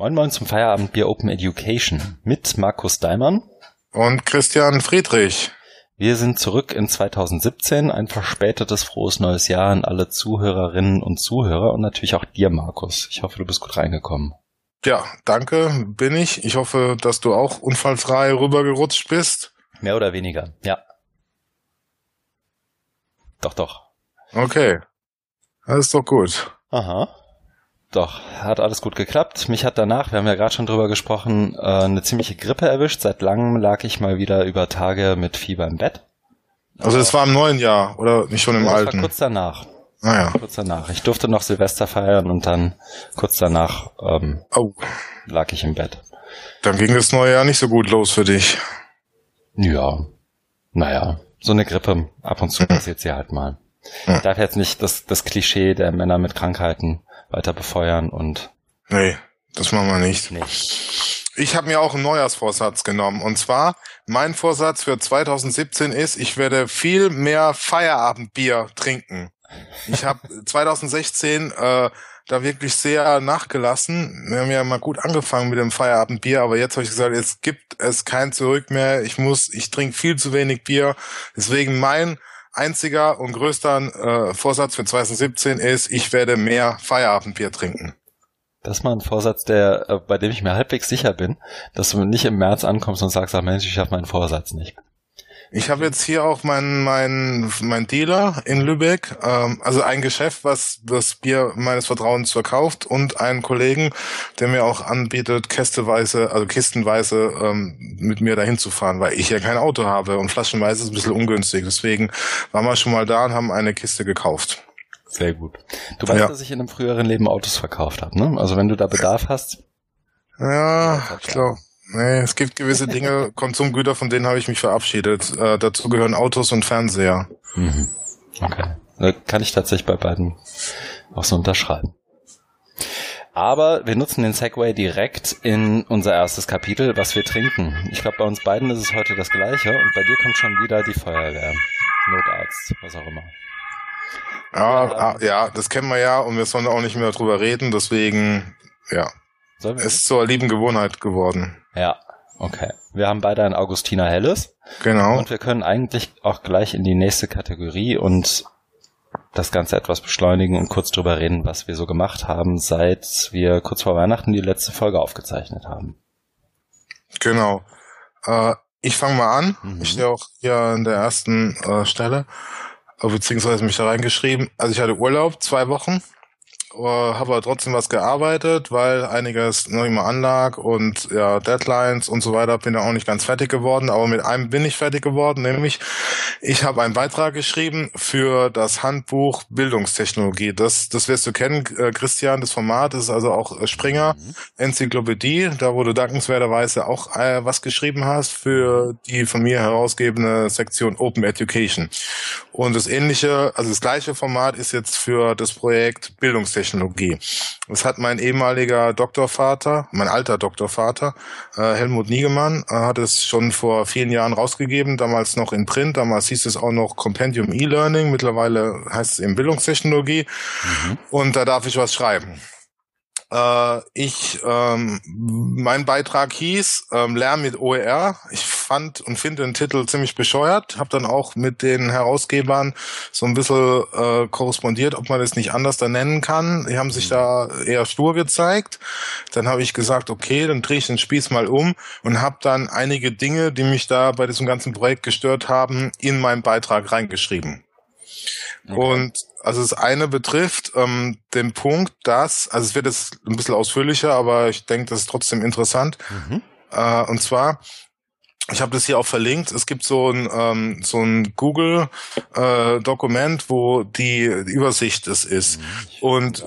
Moin Moin zum Feierabendbier Open Education mit Markus Daimann und Christian Friedrich. Wir sind zurück in 2017, ein verspätetes frohes neues Jahr an alle Zuhörerinnen und Zuhörer und natürlich auch dir, Markus. Ich hoffe, du bist gut reingekommen. Ja, danke, bin ich. Ich hoffe, dass du auch unfallfrei rübergerutscht bist. Mehr oder weniger, ja. Doch, doch. Okay. Das ist doch gut. Aha. Doch, hat alles gut geklappt. Mich hat danach, wir haben ja gerade schon drüber gesprochen, äh, eine ziemliche Grippe erwischt. Seit langem lag ich mal wieder über Tage mit Fieber im Bett. Also das war im neuen Jahr oder nicht schon im ja, alten? War kurz danach. Ah ja. Kurz danach. Ich durfte noch Silvester feiern und dann kurz danach ähm, oh. lag ich im Bett. Dann ging das neue Jahr nicht so gut los für dich. Ja. Naja, so eine Grippe, ab und zu passiert sie halt mal. Ich darf jetzt nicht das, das Klischee der Männer mit Krankheiten weiter befeuern und. Nee, das machen wir nicht. nicht. Ich habe mir auch einen Neujahrsvorsatz genommen. Und zwar, mein Vorsatz für 2017 ist, ich werde viel mehr Feierabendbier trinken. Ich habe 2016 äh, da wirklich sehr nachgelassen. Wir haben ja mal gut angefangen mit dem Feierabendbier, aber jetzt habe ich gesagt, es gibt es kein Zurück mehr. Ich muss, ich trinke viel zu wenig Bier. Deswegen mein einziger und größter äh, Vorsatz für 2017 ist, ich werde mehr Feierabendbier trinken. Das ist mal ein Vorsatz, der, äh, bei dem ich mir halbwegs sicher bin, dass du nicht im März ankommst und sagst, ach Mensch, ich habe meinen Vorsatz nicht. Ich habe jetzt hier auch meinen mein, mein Dealer in Lübeck, ähm, also ein Geschäft, was das Bier meines Vertrauens verkauft und einen Kollegen, der mir auch anbietet, kästeweise, also kistenweise ähm, mit mir dahin zu fahren, weil ich ja kein Auto habe und flaschenweise ist ein bisschen ungünstig. Deswegen waren wir schon mal da und haben eine Kiste gekauft. Sehr gut. Du weißt, Ja. dass ich in einem früheren Leben Autos verkauft habe, ne? Also wenn du da Bedarf hast, Ja, ich glaube. Nee, es gibt gewisse Dinge, Konsumgüter, von denen habe ich mich verabschiedet. Äh, dazu gehören Autos und Fernseher. Mhm. Okay. Da kann ich tatsächlich bei beiden auch so unterschreiben. Aber wir nutzen den Segway direkt in unser erstes Kapitel, was wir trinken. Ich glaube, bei uns beiden ist es heute das gleiche und bei dir kommt schon wieder die Feuerwehr. Notarzt, was auch immer. Ja, Ja. ah, ja, das kennen wir ja und wir sollen auch nicht mehr drüber reden, deswegen, ja, Sollen wir? es ist zur lieben Gewohnheit geworden. Ja, okay. Wir haben beide ein Augustiner Helles Genau. und wir können eigentlich auch gleich in die nächste Kategorie und das Ganze etwas beschleunigen und kurz drüber reden, was wir so gemacht haben, seit wir kurz vor Weihnachten die letzte Folge aufgezeichnet haben. Genau. Äh, ich fange mal an. Mhm. Ich stehe auch hier an der ersten äh, Stelle, äh, beziehungsweise mich da reingeschrieben. Also ich hatte Urlaub, zwei Wochen, äh, habe aber trotzdem was gearbeitet, weil einiges noch immer anlag und ja, Deadlines und so weiter. Bin ja auch nicht ganz fertig geworden, aber mit einem bin ich fertig geworden, nämlich ich habe einen Beitrag geschrieben für das Handbuch Bildungstechnologie. Das, das wirst du kennen, äh, Christian, das Format ist also auch äh, Springer. Enzyklopädie, da wo du dankenswerterweise auch äh, was geschrieben hast für die von mir herausgebende Sektion Open Education. Und das ähnliche, also das gleiche Format ist jetzt für das Projekt Bildungstechnologie. Das hat mein ehemaliger Doktorvater, mein alter Doktorvater, äh, Helmut Niegemann, äh, hat es schon vor vielen Jahren rausgegeben, damals noch in Print, damals hieß es auch noch Compendium E-Learning, mittlerweile heißt es eben Bildungstechnologie. Und da darf ich was schreiben. Äh, ich, ähm, mein Beitrag hieß ähm, Lärm mit OER. Ich fand und finde den Titel ziemlich bescheuert. Habe dann auch mit den Herausgebern so ein bisschen äh, korrespondiert, ob man das nicht anders da nennen kann. Die haben sich da eher stur gezeigt. Dann habe ich gesagt, okay, dann drehe ich den Spieß mal um und habe dann einige Dinge, die mich da bei diesem ganzen Projekt gestört haben, in meinen Beitrag reingeschrieben. Und also das eine betrifft ähm, den Punkt, dass, also es wird jetzt ein bisschen ausführlicher, aber ich denke, das ist trotzdem interessant. Mhm. Äh, und zwar, ich habe das hier auch verlinkt. Es gibt so ein ähm, so ein Google äh, Dokument, wo die Übersicht es ist Ich und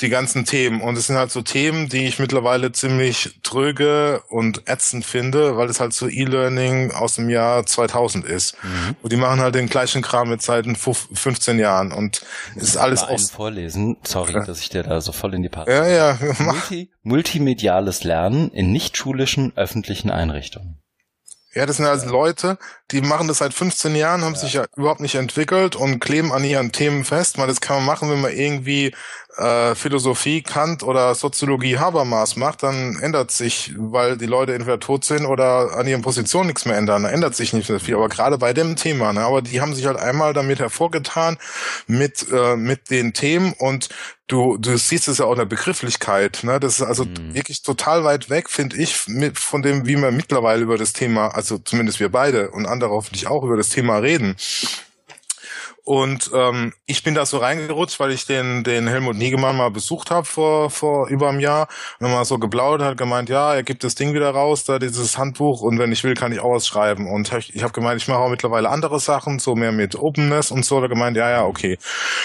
die ganzen Themen. Und es sind halt so Themen, die ich mittlerweile ziemlich tröge und ätzend finde, weil es halt so E-Learning aus dem Jahr 2000 ist. Mhm. Und die machen halt den gleichen Kram mit seit den fuf- 15 Jahren. Und es ist alles aus. vorlesen. Sorry, Ja. dass ich dir da so voll in die Party. Ja, ja. Multi multimediales Lernen in nichtschulischen öffentlichen Einrichtungen. Ja, das sind also Leute, die machen das seit 15 Jahren, haben sich ja überhaupt nicht entwickelt und kleben an ihren Themen fest. Weil das kann man machen, wenn man irgendwie äh, Philosophie Kant oder Soziologie Habermas macht, dann ändert sich, weil die Leute entweder tot sind oder an ihren Positionen nichts mehr ändern. Da ändert sich nicht mehr viel. Aber gerade bei dem Thema, ne? aber die haben sich halt einmal damit hervorgetan mit äh, mit den Themen und du, du siehst es ja auch in der Begrifflichkeit. Ne? Das ist also mhm. wirklich total weit weg, finde ich, mit, von dem, wie wir mittlerweile über das Thema, also zumindest wir beide und andere hoffentlich auch über das Thema reden. Und ähm, ich bin da so reingerutscht, weil ich den, den Helmut Niegemann mal besucht habe vor, vor über einem Jahr. Und mal so geplaudert, hat gemeint, ja, er gibt das Ding wieder raus, da dieses Handbuch und wenn ich will, kann ich auch was schreiben. Und ich, ich habe gemeint, ich mache auch mittlerweile andere Sachen, so mehr mit Openness und so. Da gemeint, ja, ja, okay.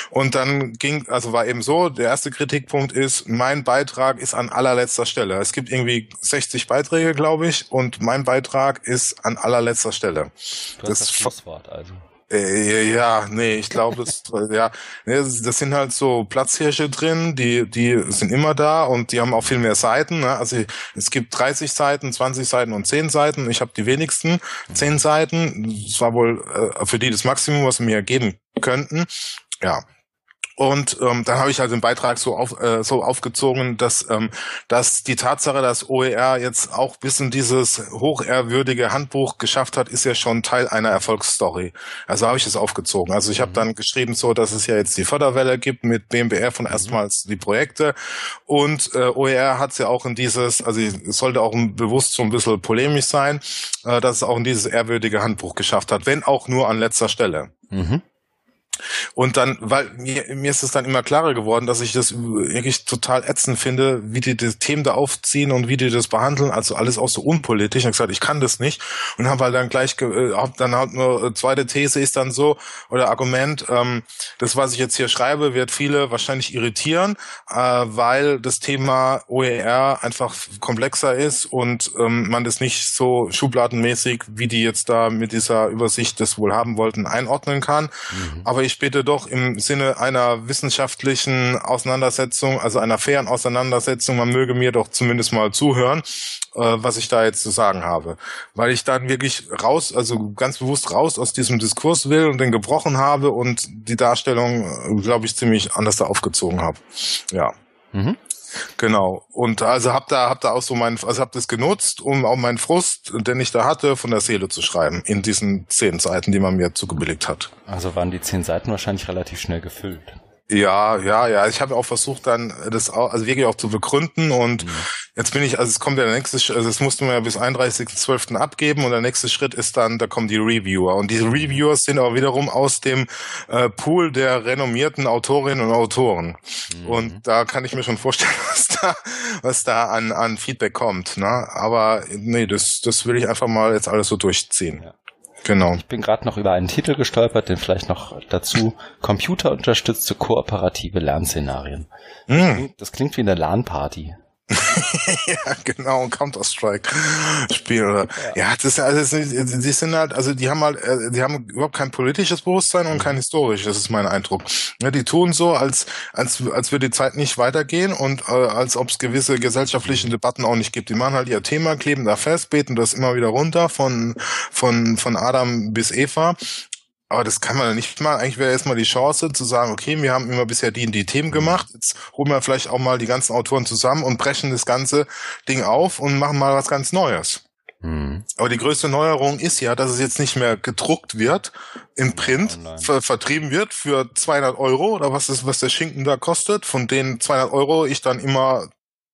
Und dann ging, also war eben so, der erste Kritikpunkt ist, mein Beitrag ist an allerletzter Stelle. Es gibt irgendwie 60 Beiträge, glaube ich, und mein Beitrag ist an allerletzter Stelle. Du hast das, das Schlusswort also. Äh, ja, nee, ich glaube, das, ja, das sind halt so Platzhirsche drin, die, die sind immer da und die haben auch viel mehr Seiten. Ne? Also es gibt 30 Seiten, 20 Seiten und 10 Seiten. Ich habe die wenigsten 10 Seiten. Das war wohl äh, für die das Maximum, was sie mir geben könnten. Ja, und ähm, dann habe ich halt den Beitrag so, auf, äh, so aufgezogen, dass, ähm, dass die Tatsache, dass OER jetzt auch bis in dieses hochehrwürdige Handbuch geschafft hat, ist ja schon Teil einer Erfolgsstory. Also habe ich es aufgezogen. Also ich habe mhm. dann geschrieben so, dass es ja jetzt die Förderwelle gibt mit BMBR von mhm. erstmals die Projekte. Und äh, OER hat es ja auch in dieses, also es sollte auch bewusst so ein bisschen polemisch sein, äh, dass es auch in dieses ehrwürdige Handbuch geschafft hat, wenn auch nur an letzter Stelle. Mhm. Und dann, weil mir, mir ist es dann immer klarer geworden, dass ich das wirklich total ätzend finde, wie die die Themen da aufziehen und wie die das behandeln, also alles auch so unpolitisch. Ich habe gesagt, ich kann das nicht und habe halt dann gleich, äh, hab dann halt nur äh, zweite These ist dann so oder Argument, ähm, das was ich jetzt hier schreibe, wird viele wahrscheinlich irritieren, äh, weil das Thema OER einfach komplexer ist und ähm, man das nicht so schubladenmäßig, wie die jetzt da mit dieser Übersicht das wohl haben wollten, einordnen kann. Mhm. Aber ich bitte doch im Sinne einer wissenschaftlichen Auseinandersetzung, also einer fairen Auseinandersetzung, man möge mir doch zumindest mal zuhören, äh, was ich da jetzt zu sagen habe. Weil ich dann wirklich raus, also ganz bewusst raus aus diesem Diskurs will und den gebrochen habe und die Darstellung, äh, glaube ich, ziemlich anders da aufgezogen habe. Ja. Mhm. Genau. Und also hab da, hab da auch so mein, also hab das genutzt, um auch meinen Frust, den ich da hatte, von der Seele zu schreiben. In diesen zehn Seiten, die man mir zugebilligt hat. Also waren die zehn Seiten wahrscheinlich relativ schnell gefüllt. Ja, ja, ja. Ich habe auch versucht, dann das auch, also wirklich auch zu begründen. Und mhm. jetzt bin ich, also es kommt ja der nächste, also es musste man ja bis 31.12. abgeben und der nächste Schritt ist dann, da kommen die Reviewer. Und diese Reviewer sind aber wiederum aus dem äh, Pool der renommierten Autorinnen und Autoren. Mhm. Und da kann ich mir schon vorstellen, was da, was da an, an Feedback kommt. Ne? Aber nee, das, das will ich einfach mal jetzt alles so durchziehen. Ja. Genau. Ich bin gerade noch über einen Titel gestolpert, den vielleicht noch dazu. Computerunterstützte kooperative Lernszenarien. Mm. Das, klingt, das klingt wie eine LAN-Party. ja, genau, Counter-Strike-Spiel oder. Ja, ja das, ist, also, die sind halt, also die haben halt, äh, die haben überhaupt kein politisches Bewusstsein und kein historisches, das ist mein Eindruck. Ja, die tun so, als, als, als würde die Zeit nicht weitergehen und äh, als ob es gewisse gesellschaftliche Debatten auch nicht gibt. Die machen halt ihr Thema, kleben da fest, beten das immer wieder runter von, von, von Adam bis Eva aber das kann man nicht mal. Eigentlich wäre erstmal die Chance zu sagen, okay, wir haben immer bisher die und die Themen gemacht. Jetzt holen wir vielleicht auch mal die ganzen Autoren zusammen und brechen das ganze Ding auf und machen mal was ganz Neues. Mhm. Aber die größte Neuerung ist ja, dass es jetzt nicht mehr gedruckt wird, in Print ver vertrieben wird für 200 Euro oder was ist, was der Schinken da kostet. Von den 200 Euro ich dann immer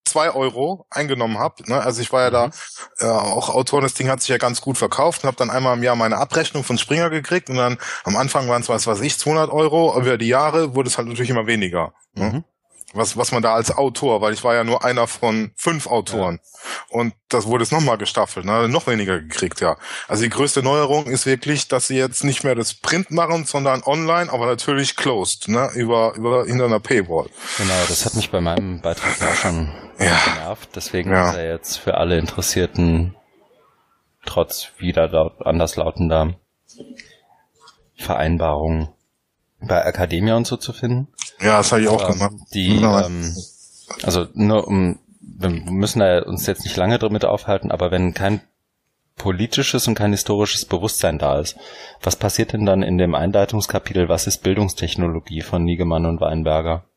zwei Euro eingenommen habe. Ne? Also ich war ja mhm. da äh, auch Autor, das Ding hat sich ja ganz gut verkauft und habe dann einmal im Jahr meine Abrechnung von Springer gekriegt und dann am Anfang waren es was weiß ich 200 Euro, über die Jahre wurde es halt natürlich immer weniger. Ne? Mhm was, was man da als Autor, weil ich war ja nur einer von fünf Autoren. Ja. Und das wurde es nochmal gestaffelt, ne? noch weniger gekriegt, ja. Also die größte Neuerung ist wirklich, dass sie jetzt nicht mehr das Print machen, sondern online, aber natürlich closed, ne? über, über hinter einer Paywall. Genau, das hat mich bei meinem Beitrag auch schon ja. genervt. Deswegen ja. ist er jetzt für alle Interessierten trotz wieder laut, anders lautender Vereinbarungen bei Academia und so zu finden. Ja, das habe ich auch gemacht. Die, ähm, also nur um, wir müssen da uns jetzt nicht lange damit aufhalten, aber wenn kein politisches und kein historisches Bewusstsein da ist, was passiert denn dann in dem Einleitungskapitel, was ist Bildungstechnologie von Niegemann und Weinberger?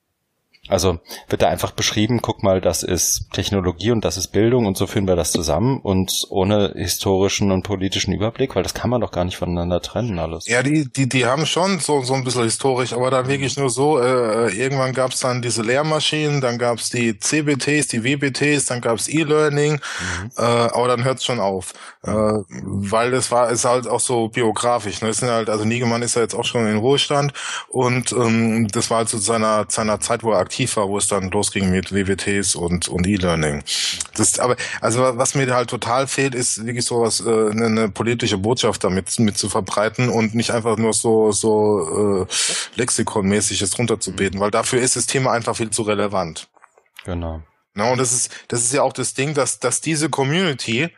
Also wird da einfach beschrieben, guck mal, das ist Technologie und das ist Bildung und so führen wir das zusammen und ohne historischen und politischen Überblick, weil das kann man doch gar nicht voneinander trennen alles. Ja, die, die, die haben schon so, so ein bisschen historisch, aber dann wirklich nur so, äh, irgendwann gab's dann diese Lehrmaschinen, dann gab's die CBTs, die WBTs, dann gab's E-Learning, mhm. äh, aber dann hört's schon auf. Äh, weil das war, ist halt auch so biografisch. Ne? Das sind halt, also Niegemann ist ja jetzt auch schon in Ruhestand und ähm, das war halt zu so seiner, seiner Zeit, wo er aktiv war, wo es dann losging mit WWTs und, und E-Learning. Das, aber, also was mir halt total fehlt, ist wirklich sowas, äh, eine, eine politische Botschaft damit mit zu verbreiten und nicht einfach nur so, so äh, lexikonmäßiges runterzubeten, weil dafür ist das Thema einfach viel zu relevant. Genau. Na, und das ist, das ist ja auch das Ding, dass, dass diese Community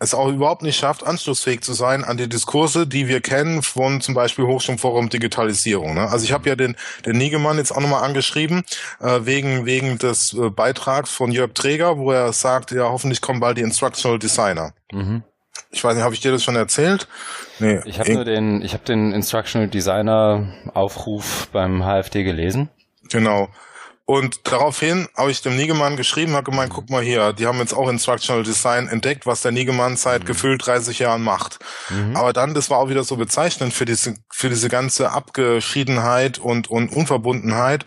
es auch überhaupt nicht schafft, anschlussfähig zu sein an die Diskurse, die wir kennen von zum Beispiel Hochschulforum Digitalisierung. Ne? Also ich habe ja den, den Niegemann jetzt auch nochmal angeschrieben, äh, wegen, wegen des äh, Beitrags von Jörg Träger, wo er sagt, ja, hoffentlich kommen bald die Instructional Designer. Mhm. Ich weiß nicht, habe ich dir das schon erzählt? Nee. Ich habe nur den, ich habe den Instructional Designer Aufruf beim HFD gelesen. Genau. Und daraufhin habe ich dem Niegemann geschrieben, habe gemeint, guck mal hier, die haben jetzt auch Instructional Design entdeckt, was der Niegemann seit mhm. gefühlt 30 Jahren macht. Mhm. Aber dann, das war auch wieder so bezeichnend für diese, für diese ganze Abgeschiedenheit und, und Unverbundenheit,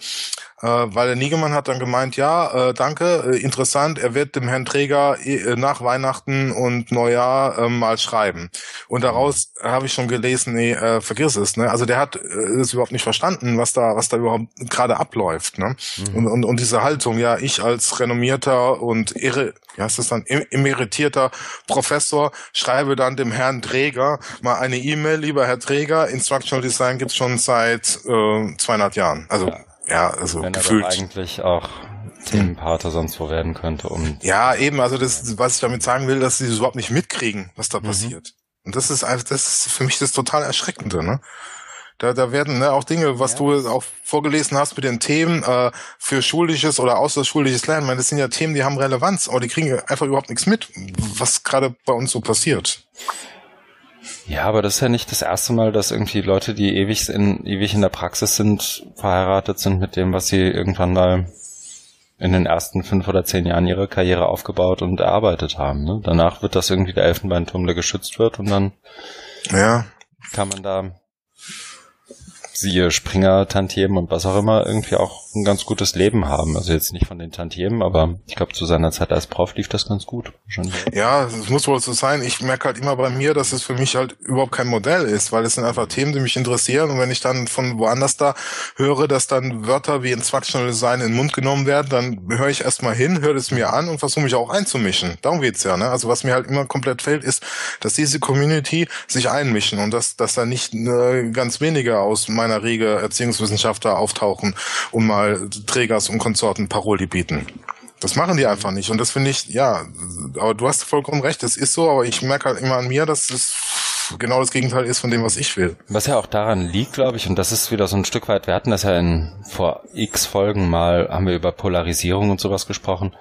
weil der Niegemann hat dann gemeint, ja, äh, danke, äh, interessant, er wird dem Herrn Träger äh, nach Weihnachten und Neujahr äh, mal schreiben. Und daraus habe ich schon gelesen, nee, äh, vergiss es, ne? Also der hat es äh, überhaupt nicht verstanden, was da, was da überhaupt gerade abläuft, ne? Mhm. Und, und, und diese Haltung, ja, ich als renommierter und irre, wie heißt das dann, emeritierter Professor schreibe dann dem Herrn Träger mal eine E-Mail, lieber Herr Träger, Instructional Design gibt's schon seit äh, 200 Jahren. Also ja also Wenn gefühlt. Eigentlich auch Themenpate sonst wo werden könnte, um. Ja, eben, also das, was ich damit sagen will, dass sie das überhaupt nicht mitkriegen, was da mhm. passiert. Und das ist einfach, das ist für mich das total Erschreckende, ne? Da, da werden ne, auch Dinge, was ja. du auch vorgelesen hast mit den Themen äh, für schulisches oder außerschulisches Lernen. Meine, das sind ja Themen, die haben Relevanz, aber die kriegen einfach überhaupt nichts mit, was gerade bei uns so passiert. Ja, aber das ist ja nicht das erste Mal, dass irgendwie Leute, die ewig in, ewig in der Praxis sind, verheiratet sind mit dem, was sie irgendwann mal in den ersten fünf oder zehn Jahren ihrer Karriere aufgebaut und erarbeitet haben. Ne? Danach wird das irgendwie der Elfenbeinturm, der geschützt wird und dann ja. kann man da siehe Springer, Tantiemen und was auch immer, irgendwie auch ein ganz gutes Leben haben. Also jetzt nicht von den Tantiemen, aber ich glaube, zu seiner Zeit als Prof lief das ganz gut. Ja, es muss wohl so sein. Ich merke halt immer bei mir, dass es für mich halt überhaupt kein Modell ist, weil es sind einfach Themen, die mich interessieren. Und wenn ich dann von woanders da höre, dass dann Wörter wie Instructional Design in den Mund genommen werden, dann höre ich erstmal hin, höre es mir an und versuche mich auch einzumischen. Darum geht's ja. Ne? Also was mir halt immer komplett fehlt, ist, dass diese Community sich einmischen und dass, dass da nicht äh, ganz wenige aus meiner Riege Erziehungswissenschaftler auftauchen und mal Trägers und Konsorten Paroli bieten. Das machen die einfach nicht. Und das finde ich, ja, aber du hast vollkommen recht, es ist so, aber ich merke halt immer an mir, dass es genau das Gegenteil ist von dem, was ich will. Was ja auch daran liegt, glaube ich, und das ist wieder so ein Stück weit, wir hatten das ja in vor x Folgen mal, haben wir über Polarisierung und sowas gesprochen,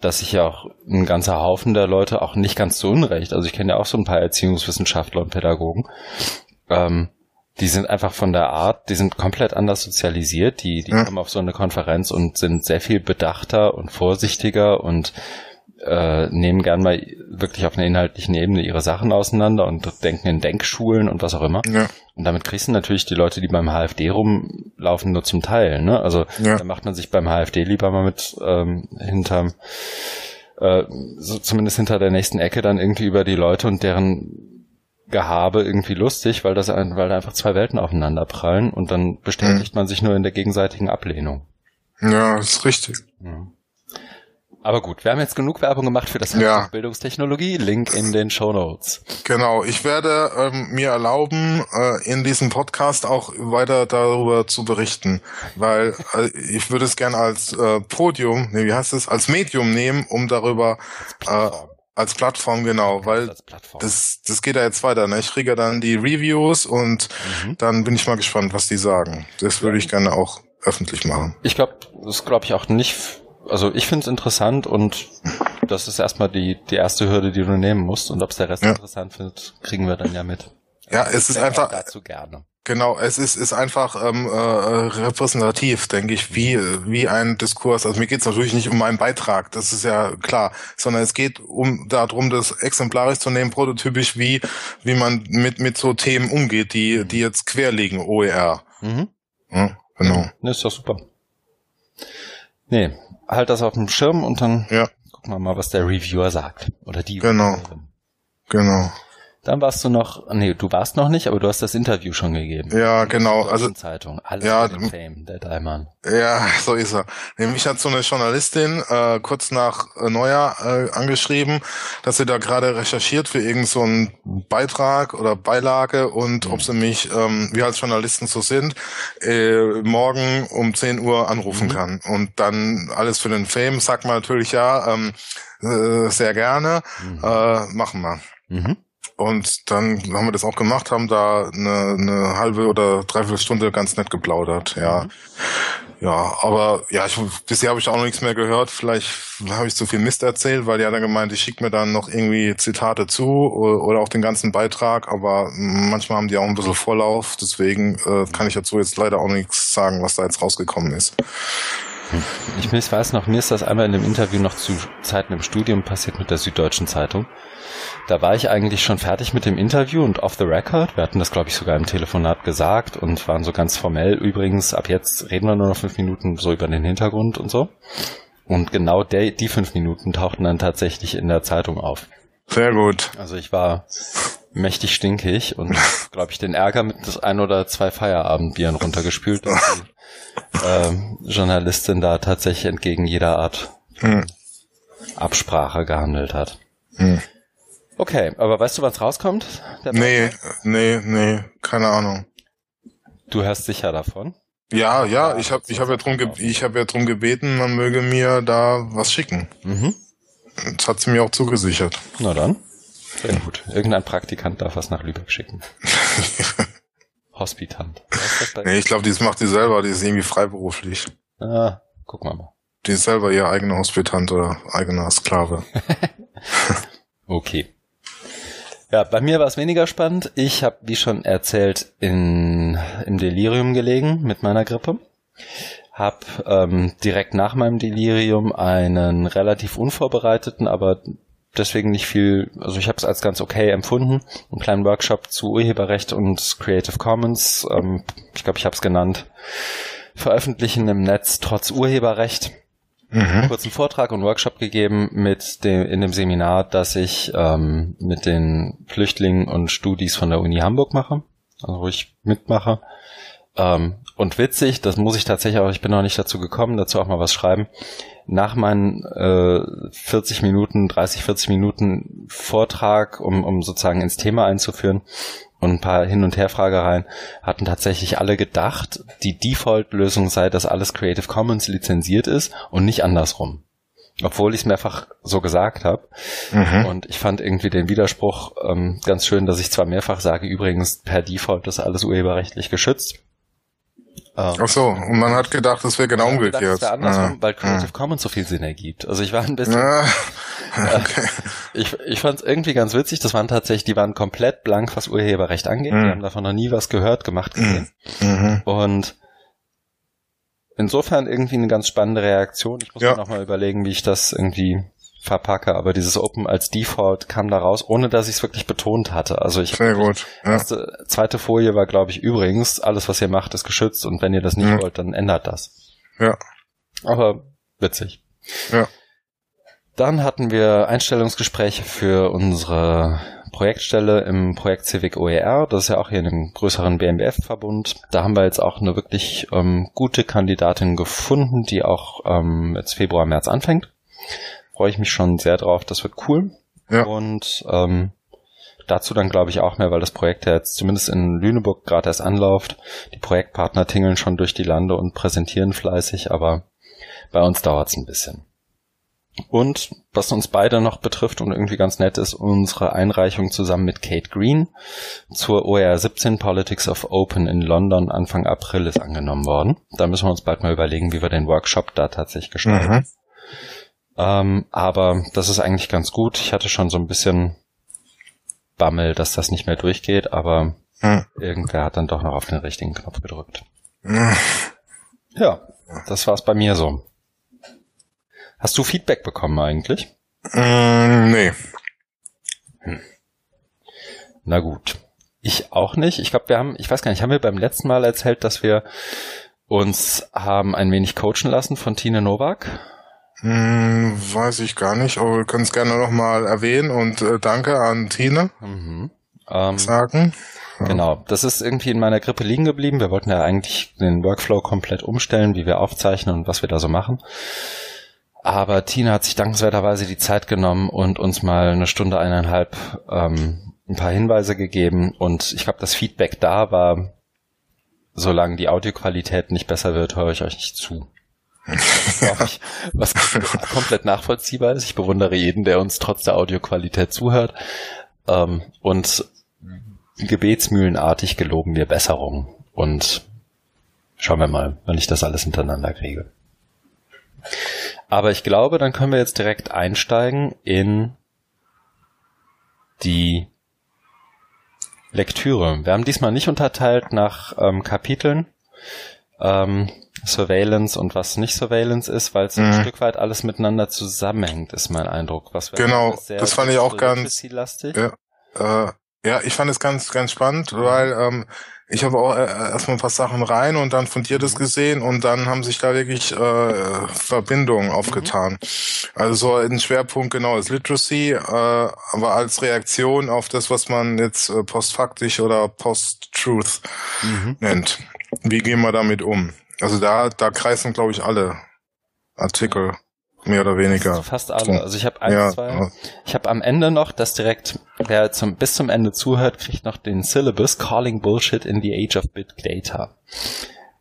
dass sich ja auch ein ganzer Haufen der Leute auch nicht ganz zu Unrecht, also ich kenne ja auch so ein paar Erziehungswissenschaftler und Pädagogen, ähm, die sind einfach von der Art, die sind komplett anders sozialisiert, die, die ja. kommen auf so eine Konferenz und sind sehr viel bedachter und vorsichtiger und äh, nehmen gern mal wirklich auf einer inhaltlichen Ebene ihre Sachen auseinander und denken in Denkschulen und was auch immer. Ja. Und damit kriegst du natürlich die Leute, die beim HFD rumlaufen, nur zum Teil. Ne? Also ja. da macht man sich beim HFD lieber mal mit ähm, hinterm äh, so zumindest hinter der nächsten Ecke dann irgendwie über die Leute und deren Gehabe irgendwie lustig, weil das weil da einfach zwei Welten aufeinander prallen und dann bestätigt mhm. man sich nur in der gegenseitigen Ablehnung. Ja, ist richtig. Ja. Aber gut, wir haben jetzt genug Werbung gemacht für das ja. Bildungstechnologie. Link in den Show Notes. Genau, ich werde ähm, mir erlauben, äh, in diesem Podcast auch weiter darüber zu berichten, weil äh, ich würde es gerne als äh, Podium, nee, wie heißt es, als Medium nehmen, um darüber äh, als Plattform, genau, weil Plattform. das, das geht ja jetzt weiter. Ne? Ich kriege dann die Reviews und mhm. dann bin ich mal gespannt, was die sagen. Das würde ich gerne auch öffentlich machen. Ich glaube, das glaube ich auch nicht. Also ich finde es interessant und das ist erstmal die, die erste Hürde, die du nehmen musst. Und ob es der Rest ja. interessant findet, kriegen wir dann ja mit. Ja, es ist einfach. Dazu gerne. Genau, es ist, ist einfach ähm, äh, repräsentativ, denke ich, wie, wie ein Diskurs. Also mir geht es natürlich nicht um meinen Beitrag, das ist ja klar, sondern es geht um darum, das exemplarisch zu nehmen, prototypisch, wie, wie man mit, mit so Themen umgeht, die, die jetzt quer liegen, OER. Mhm. Ja, genau. Ne, ist doch super. Nee, halt das auf dem Schirm und dann ja. gucken wir mal, was der Reviewer sagt. Oder die. Genau. Genau. Dann warst du noch, nee, du warst noch nicht, aber du hast das Interview schon gegeben. Ja, genau. Also Zeitung, alles ja, für den Fame, der Daimann. Ja, so ist er. Nämlich hat so eine Journalistin äh, kurz nach äh, Neujahr äh, angeschrieben, dass sie da gerade recherchiert für irgendeinen so Beitrag oder Beilage und mhm. ob sie mich, ähm, wie als Journalisten so sind, äh, morgen um 10 Uhr anrufen mhm. kann. Und dann alles für den Fame, sagt man natürlich ja, ähm, äh, sehr gerne, mhm. äh, machen wir. Mhm. Und dann haben wir das auch gemacht, haben da eine, eine halbe oder dreiviertel Stunde ganz nett geplaudert, ja. Mhm. Ja, aber ja, ich, bisher habe ich auch noch nichts mehr gehört. Vielleicht habe ich zu viel Mist erzählt, weil die hat dann gemeint, ich schicke mir dann noch irgendwie Zitate zu oder, auch den ganzen Beitrag, aber manchmal haben die auch ein bisschen Vorlauf, deswegen äh, kann ich dazu jetzt leider auch nichts sagen, was da jetzt rausgekommen ist. Ich weiß noch, mir ist das einmal in dem Interview noch zu Zeiten im Studium passiert mit der Süddeutschen Zeitung. Da war ich eigentlich schon fertig mit dem Interview und off the record. Wir hatten das, glaube ich, sogar im Telefonat gesagt und waren so ganz formell. Übrigens, ab jetzt reden wir nur noch fünf Minuten so über den Hintergrund und so. Und genau der, die fünf Minuten tauchten dann tatsächlich in der Zeitung auf. Sehr gut. Also ich war mächtig stinkig und, glaube ich, den Ärger mit das ein oder zwei Feierabendbieren runtergespült, dass die äh, Journalistin da tatsächlich entgegen jeder Art hm. Absprache gehandelt hat. Hm. Okay, aber weißt du, was rauskommt? Nee, nee, nee, keine Ahnung. Du hörst sicher davon? Ja, ja, ich habe ich hab ja drum ich habe ja drum gebeten, man möge mir da was schicken. Mhm. Das hat sie mir auch zugesichert. Na dann. Sehr gut. Irgendein Praktikant darf was nach Lübeck schicken. Hospitant. Nee, ich glaube, das macht die selber, die ist irgendwie freiberuflich. Ah, gucken wir mal. Die ist selber ihr eigener Hospitant oder eigener Sklave. okay. Ja, bei mir war es weniger spannend. Ich habe, wie schon erzählt, in, im Delirium gelegen mit meiner Grippe. Hab ähm, direkt nach meinem Delirium einen relativ unvorbereiteten, aber deswegen nicht viel, also ich habe es als ganz okay empfunden, einen kleinen Workshop zu Urheberrecht und Creative Commons, ähm, ich glaube, ich habe es genannt, veröffentlichen im Netz trotz Urheberrecht mhm. kurzen Vortrag und Workshop gegeben mit dem, in dem Seminar, das ich ähm, mit den Flüchtlingen und Studis von der Uni Hamburg mache, also wo ich mitmache. Ähm, und witzig, das muss ich tatsächlich auch, ich bin noch nicht dazu gekommen, dazu auch mal was schreiben. Nach meinen äh, 40 Minuten, 30, 40 Minuten Vortrag, um, um sozusagen ins Thema einzuführen, und ein paar Hin- und Herfragereien hatten tatsächlich alle gedacht, die Default-Lösung sei, dass alles Creative Commons lizenziert ist und nicht andersrum. Obwohl ich es mehrfach so gesagt habe. Mhm. Und ich fand irgendwie den Widerspruch ähm, ganz schön, dass ich zwar mehrfach sage, übrigens per Default ist alles urheberrechtlich geschützt. Ähm, Ach so, und man hat gedacht, das wäre genau umgekehrt. Gedacht, das andersrum, ja. weil Creative ja. Commons so viel Sinn ergibt. Also ich war ein bisschen, ja. okay. ich, ich fand es irgendwie ganz witzig. Das waren tatsächlich, die waren komplett blank, was Urheberrecht angeht. Mhm. Die haben davon noch nie was gehört, gemacht, gesehen. Mhm. Und insofern irgendwie eine ganz spannende Reaktion. Ich muss ja. mir nochmal überlegen, wie ich das irgendwie verpacke, aber dieses Open als Default kam da raus, ohne dass ich es wirklich betont hatte. Also ich Sehr gut. Ja. Erste, zweite Folie war, glaube ich, übrigens, alles, was ihr macht, ist geschützt und wenn ihr das nicht ja. wollt, dann ändert das. Ja. Aber witzig. Ja. Dann hatten wir Einstellungsgespräche für unsere Projektstelle im Projekt Civic OER. Das ist ja auch hier in einem größeren BMBF-Verbund. Da haben wir jetzt auch eine wirklich ähm, gute Kandidatin gefunden, die auch ähm, jetzt Februar, März anfängt freue ich mich schon sehr drauf. Das wird cool. Ja. Und ähm, dazu dann glaube ich auch mehr, weil das Projekt ja jetzt zumindest in Lüneburg gerade erst anläuft. Die Projektpartner tingeln schon durch die Lande und präsentieren fleißig, aber bei uns dauert es ein bisschen. Und was uns beide noch betrifft und irgendwie ganz nett ist, unsere Einreichung zusammen mit Kate Green zur OER 17 Politics of Open in London Anfang April ist angenommen worden. Da müssen wir uns bald mal überlegen, wie wir den Workshop da tatsächlich gestalten. Mhm. Ähm, aber das ist eigentlich ganz gut. Ich hatte schon so ein bisschen Bammel, dass das nicht mehr durchgeht, aber Hm. Irgendwer hat dann doch noch auf den richtigen Knopf gedrückt. Hm. Ja, das war's bei mir so. Hast du Feedback bekommen eigentlich? Mm, nee. Hm. Na gut. Ich auch nicht. Ich glaube, wir haben, ich weiß gar nicht, haben wir beim letzten Mal erzählt, dass wir uns haben ein wenig coachen lassen von Tine Nowak? Hm, weiß ich gar nicht, aber wir können es gerne nochmal erwähnen und äh, danke an Tine mhm. ähm, sagen. Genau, das ist irgendwie in meiner Grippe liegen geblieben. Wir wollten ja eigentlich den Workflow komplett umstellen, wie wir aufzeichnen und was wir da so machen. Aber Tina hat sich dankenswerterweise die Zeit genommen und uns mal eine Stunde, eineinhalb ähm, ein paar Hinweise gegeben. Und ich glaube, das Feedback da war, solange die Audioqualität nicht besser wird, höre ich euch nicht zu. ich, was komplett nachvollziehbar ist. Ich bewundere jeden, der uns trotz der Audioqualität zuhört. Ähm, und gebetsmühlenartig geloben wir Besserung. Und schauen wir mal, wenn ich das alles hintereinander kriege. Aber ich glaube, dann können wir jetzt direkt einsteigen in die Lektüre. Wir haben diesmal nicht unterteilt nach ähm, Kapiteln, ähm, Surveillance und was nicht Surveillance ist, weil es mhm. ein Stück weit alles miteinander zusammenhängt, ist mein Eindruck. Was genau, das fand ich auch ganz. Ja, äh, ja, ich fand es ganz, ganz spannend, mhm. weil ähm, ich habe auch äh, erstmal ein paar Sachen rein und dann von dir das mhm. gesehen und dann haben sich da wirklich äh, Verbindungen mhm. aufgetan. Also so ein Schwerpunkt genau ist Literacy, äh, aber als Reaktion auf das, was man jetzt äh, postfaktisch oder post-truth mhm. nennt. Wie gehen wir damit um? Also da, da kreisen, glaube ich, alle Artikel mehr oder weniger. Fast alle. Also ich habe eins, ja, zwei. Ich habe am Ende noch, das direkt, wer zum, bis zum Ende zuhört, kriegt noch den Syllabus Calling Bullshit in the Age of Big Data.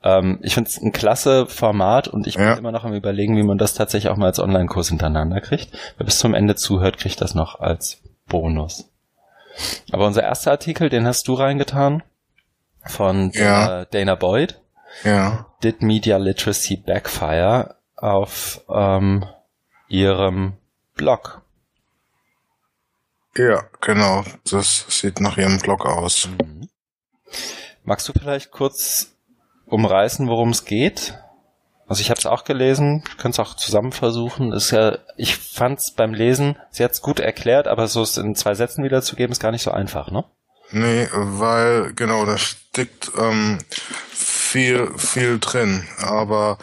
Ähm, ich finde es ein klasse Format und ich bin ja. immer noch am überlegen, wie man das tatsächlich auch mal als Online-Kurs hintereinander kriegt. Wer bis zum Ende zuhört, kriegt das noch als Bonus. Aber unser erster Artikel, den hast du reingetan von. Dana Boyd. Ja. Did Media Literacy Backfire? auf ähm, ihrem Blog. Ja, genau. Das sieht nach ihrem Blog aus. Mhm. Magst du vielleicht kurz umreißen, worum es geht? Also ich habe es auch gelesen, können es auch zusammen versuchen. Ist ja, ich fand es beim Lesen, sie hat es gut erklärt, aber so es in zwei Sätzen wiederzugeben, ist gar nicht so einfach, ne? Nee, weil genau, da steckt ähm, viel, viel drin. Aber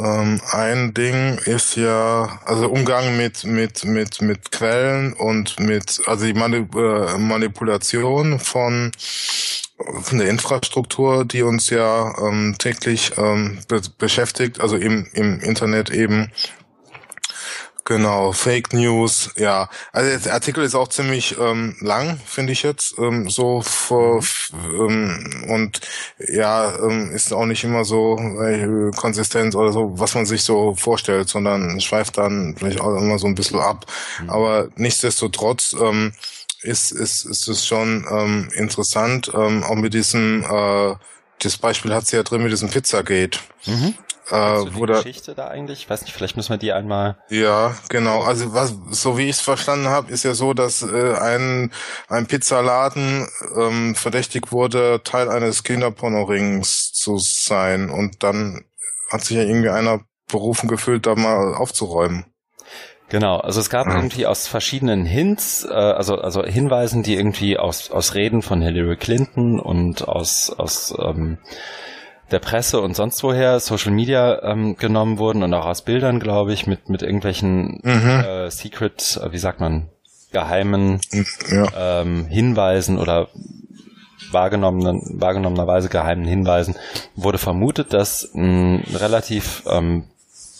ähm, ein Ding ist ja, also Umgang mit, mit, mit, mit Quellen und mit, also die Manip äh, Manipulation von, von der Infrastruktur, die uns ja ähm, täglich ähm, be beschäftigt, also im, im Internet eben Genau, Fake News, ja. Also der Artikel ist auch ziemlich ähm, lang, finde ich jetzt. Ähm, so für, ähm, und ja, ähm, ist auch nicht immer so äh, konsistent oder so, was man sich so vorstellt, sondern schweift dann vielleicht auch immer so ein bisschen ab. Mhm. Aber nichtsdestotrotz ähm, ist, ist, ist es schon ähm, interessant, ähm, auch mit diesem äh, das Beispiel hat sie ja drin mit diesem Pizzagate. Mhm. Äh, wo die Geschichte da eigentlich? Ich weiß nicht, vielleicht müssen wir die einmal. Ja, genau. Also was, so wie ich es verstanden habe, ist ja so, dass äh, ein ein Pizzaladen ähm, verdächtig wurde, Teil eines Kinderpornorings zu sein, und dann hat sich ja irgendwie einer berufen gefühlt, da mal aufzuräumen. Genau, also es gab irgendwie aus verschiedenen Hints, äh, also also Hinweisen, die irgendwie aus aus Reden von Hillary Clinton und aus aus ähm, der Presse und sonst woher Social Media ähm, genommen wurden und auch aus Bildern, glaube ich, mit mit irgendwelchen mhm. äh, Secret, äh, wie sagt man, geheimen ja. ähm, Hinweisen oder wahrgenommenen, wahrgenommenerweise geheimen Hinweisen wurde vermutet, dass ein relativ ähm,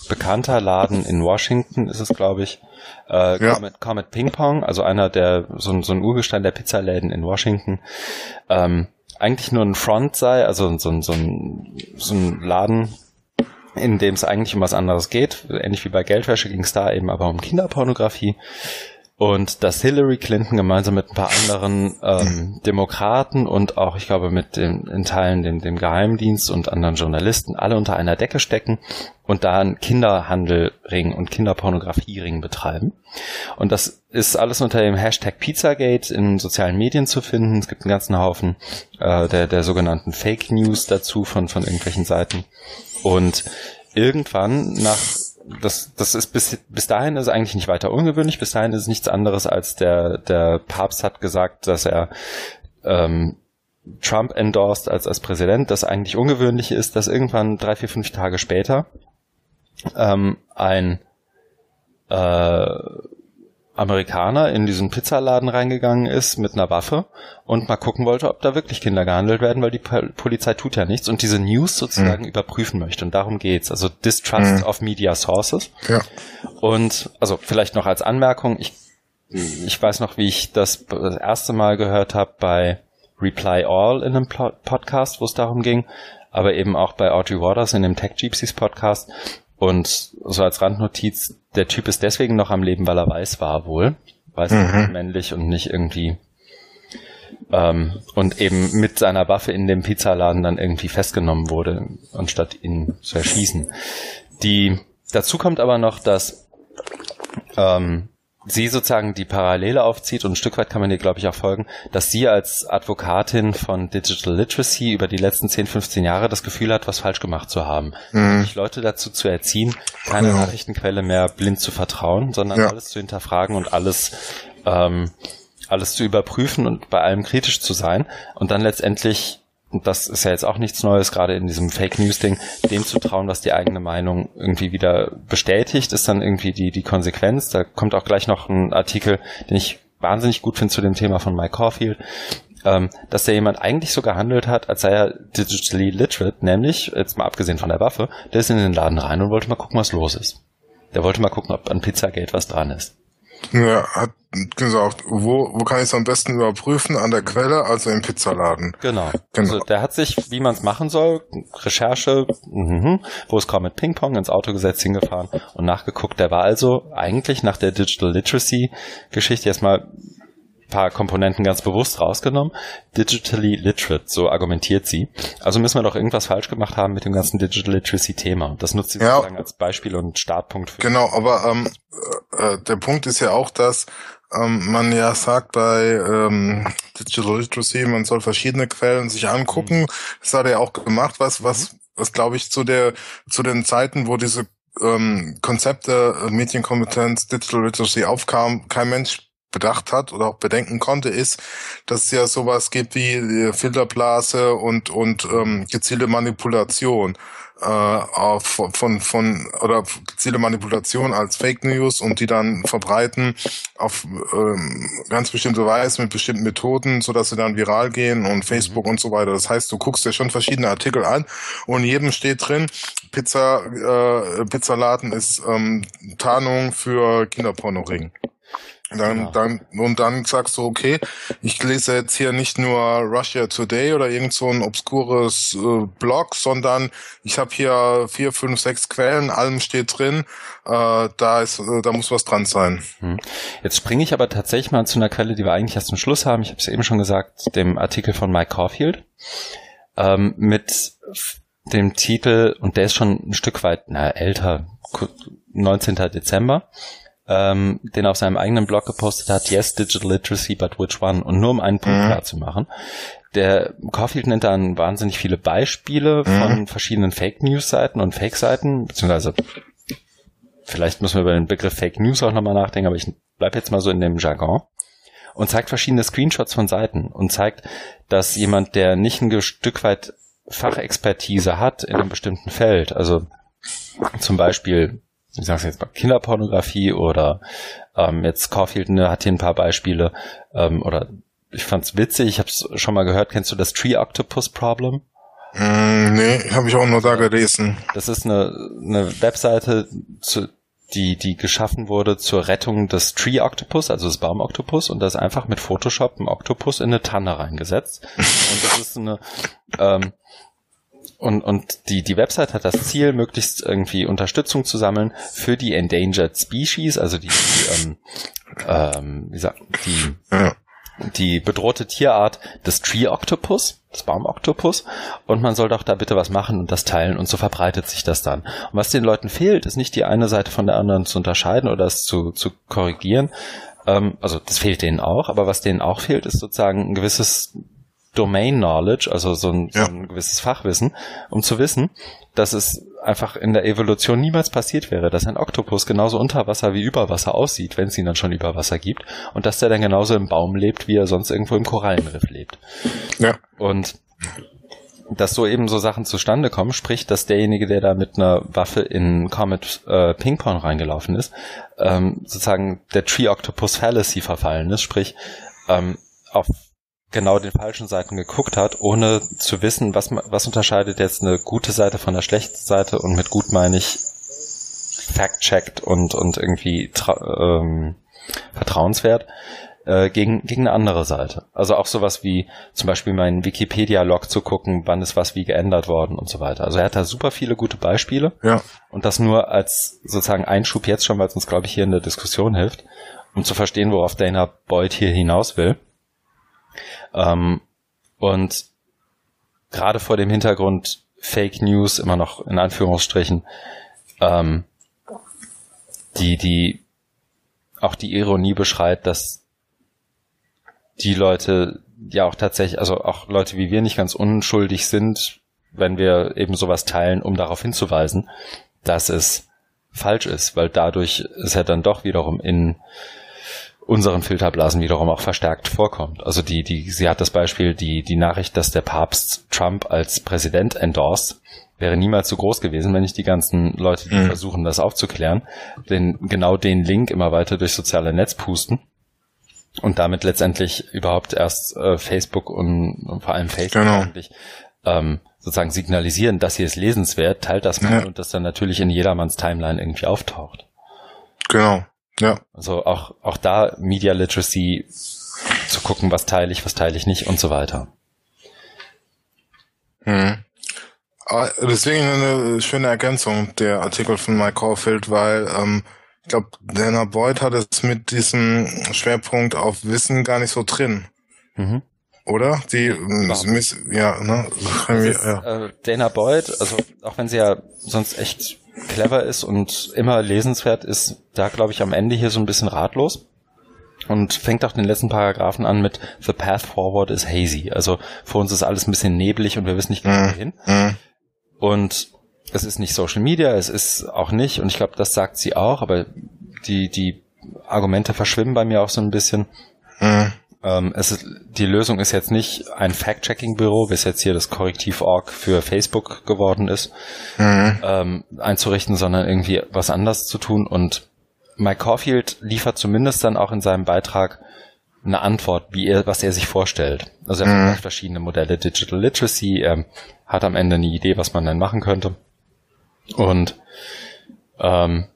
bekannter Laden in Washington ist es, glaube ich, äh, ja. Comet, Comet Ping Pong, also einer der so, so ein Urgestein der Pizzaläden in Washington, ähm, eigentlich nur ein Front sei, also so, so, ein, so ein Laden, in dem es eigentlich um was anderes geht. Ähnlich wie bei Geldwäsche ging es da eben aber um Kinderpornografie. Und dass Hillary Clinton gemeinsam mit ein paar anderen ähm, Demokraten und auch, ich glaube, mit dem, in Teilen dem, dem Geheimdienst und anderen Journalisten alle unter einer Decke stecken und da einen Kinderhandelring und Kinderpornografiering betreiben. Und das ist alles unter dem Hashtag Pizzagate in sozialen Medien zu finden. Es gibt einen ganzen Haufen äh, der, der sogenannten Fake News dazu von, von irgendwelchen Seiten. Und irgendwann nach das, das ist bis, bis dahin ist eigentlich nicht weiter ungewöhnlich. Bis dahin ist es nichts anderes als der, der Papst hat gesagt, dass er ähm, Trump endorsed als, als Präsident. Das eigentlich ungewöhnliche ist, dass irgendwann drei, vier, fünf Tage später ähm, ein äh, Amerikaner in diesen Pizzaladen reingegangen ist mit einer Waffe und mal gucken wollte, ob da wirklich Kinder gehandelt werden, weil die Polizei tut ja nichts und diese News sozusagen mhm. überprüfen möchte. Und darum geht's. Also Distrust mhm. of Media Sources. Ja. Und also vielleicht noch als Anmerkung, ich, ich weiß noch, wie ich das, das erste Mal gehört habe bei Reply All in einem Podcast, wo es darum ging, aber eben auch bei Audrey Waters in dem Tech Gypsies Podcast. Und so als Randnotiz, der Typ ist deswegen noch am Leben, weil er weiß war wohl. Weiß mhm. männlich und nicht irgendwie ähm, und eben mit seiner Waffe in dem Pizzaladen dann irgendwie festgenommen wurde, anstatt ihn zu erschießen. Die dazu kommt aber noch, dass ähm, sie sozusagen die Parallele aufzieht und ein Stück weit kann man ihr, glaube ich, auch folgen, dass sie als Advokatin von Digital Literacy über die letzten 10, 15 Jahre das Gefühl hat, was falsch gemacht zu haben. Mhm. Leute dazu zu erziehen, keine ja. Nachrichtenquelle mehr blind zu vertrauen, sondern ja. alles zu hinterfragen und alles ähm, alles zu überprüfen und bei allem kritisch zu sein und dann letztendlich und das ist ja jetzt auch nichts Neues, gerade in diesem Fake News Ding, dem zu trauen, was die eigene Meinung irgendwie wieder bestätigt, ist dann irgendwie die, die Konsequenz. Da kommt auch gleich noch ein Artikel, den ich wahnsinnig gut finde zu dem Thema von Mike Caulfield, ähm, dass der jemand eigentlich so gehandelt hat, als sei er digitally literate, nämlich, jetzt mal abgesehen von der Waffe, der ist in den Laden rein und wollte mal gucken, was los ist. Der wollte mal gucken, ob an Pizzagate was dran ist. Ja, hat gesagt, wo, wo kann ich es am besten überprüfen? An der Quelle, also im Pizzaladen. Genau. genau. Also der hat sich, wie man es machen soll, Recherche, mh, wo es kaum mit Ping-Pong ins Auto gesetzt hingefahren und nachgeguckt. Der war also eigentlich nach der Digital Literacy Geschichte erstmal paar Komponenten ganz bewusst rausgenommen. Digitally literate, so argumentiert sie. Also müssen wir doch irgendwas falsch gemacht haben mit dem ganzen Digital Literacy Thema. Das nutzt sie ja, sozusagen als Beispiel und Startpunkt. Für genau, aber ähm, äh, äh, der Punkt ist ja auch, dass ähm, man ja sagt bei ähm, Digital Literacy, man soll verschiedene Quellen sich angucken. Mhm. Das hat er auch gemacht, was, was, mhm. was glaube ich zu der, zu den Zeiten, wo diese ähm, Konzepte äh, Medienkompetenz, Digital Literacy aufkam, kein Mensch bedacht hat oder auch bedenken konnte, ist, dass es ja sowas gibt wie äh, Filterblase und und ähm, gezielte Manipulation äh, von, von von oder gezielte Manipulation als Fake News und die dann verbreiten auf ähm, ganz bestimmte Weise mit bestimmten Methoden, so dass sie dann viral gehen und Facebook und so weiter. Das heißt, du guckst dir schon verschiedene Artikel an und in jedem steht drin, Pizza äh, Pizzaladen ist ähm, Tarnung für Kinderpornoring. Dann, genau. dann, und dann sagst du, okay, ich lese jetzt hier nicht nur Russia Today oder irgend so ein obskures äh, Blog, sondern ich habe hier vier, fünf, sechs Quellen, allem steht drin, äh, da ist, äh, da muss was dran sein. Hm. Jetzt springe ich aber tatsächlich mal zu einer Quelle, die wir eigentlich erst zum Schluss haben. Ich habe es eben schon gesagt, dem Artikel von Mike Caulfield ähm, mit dem Titel, und der ist schon ein Stück weit na, älter, 19. Dezember ähm, den auf seinem eigenen Blog gepostet hat, Yes, Digital Literacy, but which one? Und nur um einen Punkt mhm. klar zu machen. Der Caulfield nennt dann wahnsinnig viele Beispiele mhm. von verschiedenen Fake News Seiten und Fake Seiten, beziehungsweise vielleicht müssen wir über den Begriff Fake News auch nochmal nachdenken, aber ich bleib jetzt mal so in dem Jargon und zeigt verschiedene Screenshots von Seiten und zeigt, dass jemand, der nicht ein Stück weit Fachexpertise hat in einem bestimmten Feld, also zum Beispiel ich sag's jetzt mal, Kinderpornografie oder ähm, jetzt Caulfield ne, hat hier ein paar Beispiele ähm, oder ich fand's witzig, ich habe es schon mal gehört, kennst du das Tree Octopus Problem? Mm, nee, habe ich auch nur da gelesen. Das ist eine, eine Webseite, zu, die, die geschaffen wurde zur Rettung des Tree Octopus, also des Baumoktopus, und da ist einfach mit Photoshop ein Oktopus in eine Tanne reingesetzt. Und das ist eine, ähm, und, und die, die Website hat das Ziel, möglichst irgendwie Unterstützung zu sammeln für die Endangered Species, also die, die ähm, ähm, wie sagt, die, die bedrohte Tierart des Tree Octopus, des Baumoktopus, und man soll doch da bitte was machen und das teilen. Und so verbreitet sich das dann. Und was den Leuten fehlt, ist nicht die eine Seite von der anderen zu unterscheiden oder es zu, zu korrigieren, ähm, also das fehlt denen auch, aber was denen auch fehlt, ist sozusagen ein gewisses Domain Knowledge, also so ein, ja. so ein gewisses Fachwissen, um zu wissen, dass es einfach in der Evolution niemals passiert wäre, dass ein Oktopus genauso unter Wasser wie über Wasser aussieht, wenn es ihn dann schon über Wasser gibt, und dass der dann genauso im Baum lebt, wie er sonst irgendwo im Korallenriff lebt. Ja. Und dass so eben so Sachen zustande kommen, sprich, dass derjenige, der da mit einer Waffe in Comet äh, Ping Pong reingelaufen ist, ähm, sozusagen der Tree Octopus Fallacy verfallen ist, sprich, ähm, auf genau den falschen Seiten geguckt hat, ohne zu wissen, was, was unterscheidet jetzt eine gute Seite von der schlechten Seite und mit gut meine ich fact-checked und, und irgendwie ähm, vertrauenswert äh, gegen, gegen eine andere Seite. Also auch sowas wie zum Beispiel meinen Wikipedia-Log zu gucken, wann ist was wie geändert worden und so weiter. Also er hat da super viele gute Beispiele. Ja. Und das nur als sozusagen Einschub jetzt schon, weil es uns, glaube ich, hier in der Diskussion hilft, um zu verstehen, worauf Dana Boyd hier hinaus will. Ähm, und gerade vor dem Hintergrund Fake News, immer noch in Anführungsstrichen, ähm, die, die auch die Ironie beschreibt, dass die Leute ja auch tatsächlich, also auch Leute wie wir nicht ganz unschuldig sind, wenn wir eben sowas teilen, um darauf hinzuweisen, dass es falsch ist, weil dadurch es ja dann doch wiederum in unseren Filterblasen wiederum auch verstärkt vorkommt. Also die, die, sie hat das Beispiel, die, die Nachricht, dass der Papst Trump als Präsident endorst, wäre niemals so groß gewesen, wenn nicht die ganzen Leute, die mhm. versuchen, das aufzuklären, den, genau den Link immer weiter durch soziale Netz pusten und damit letztendlich überhaupt erst äh, Facebook und, und, vor allem Facebook genau. eigentlich ähm, sozusagen signalisieren, dass hier ist lesenswert, teilt das mal ja. und das dann natürlich in jedermanns Timeline irgendwie auftaucht. Genau. Ja. Also auch, auch da Media Literacy zu gucken, was teile ich, was teile ich nicht und so weiter. Hm. Deswegen eine schöne Ergänzung der Artikel von Mike Caulfield, weil ähm, ich glaube, Dana Boyd hat es mit diesem Schwerpunkt auf Wissen gar nicht so drin. Mhm. Oder? Die, Miss, ja, ne? Ist, ja. Äh, Dana Boyd, also auch wenn sie ja sonst echt clever ist und immer lesenswert ist, da glaube ich am Ende hier so ein bisschen ratlos. Und fängt auch den letzten Paragraphen an mit The path forward is hazy. Also für uns ist alles ein bisschen neblig und wir wissen nicht genau wohin. Mhm. Und es ist nicht Social Media, es ist auch nicht, und ich glaube, das sagt sie auch, aber die, die Argumente verschwimmen bei mir auch so ein bisschen. Mhm. Ähm, es ist, die Lösung ist jetzt nicht ein Fact-Checking-Büro, wie es jetzt hier das Korrektiv.org für Facebook geworden ist, mhm. ähm, einzurichten, sondern irgendwie was anders zu tun. Und Mike Caulfield liefert zumindest dann auch in seinem Beitrag eine Antwort, wie er, was er sich vorstellt. Also er mhm. hat verschiedene Modelle Digital Literacy, er hat am Ende eine Idee, was man dann machen könnte. Und ähm,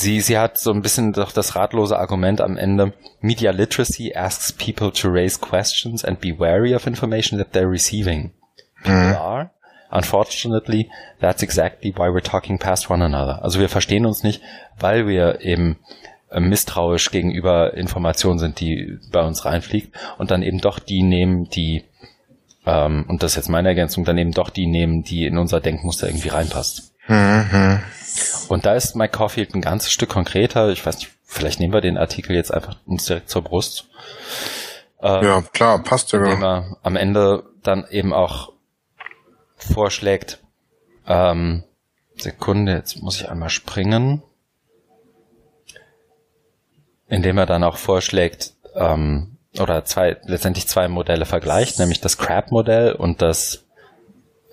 sie, sie hat so ein bisschen doch das ratlose Argument am Ende. Media literacy asks people to raise questions and be wary of information that they're receiving. People mhm. are. Unfortunately, that's exactly why we're talking past one another. Also wir verstehen uns nicht, weil wir eben äh, misstrauisch gegenüber Informationen sind, die bei uns reinfliegt und dann eben doch die nehmen, die ähm, und das ist jetzt meine Ergänzung, dann eben doch die nehmen, die in unser Denkmuster irgendwie reinpasst. Mhm. Und da ist Mike Caulfield ein ganzes Stück konkreter. Ich weiß nicht, vielleicht nehmen wir den Artikel jetzt einfach uns direkt zur Brust. Ähm, ja, klar, passt ja. Indem er am Ende dann eben auch vorschlägt, ähm, Sekunde, jetzt muss ich einmal springen. Indem er dann auch vorschlägt, ähm, oder zwei, letztendlich zwei Modelle vergleicht, nämlich das CRAB-Modell und das,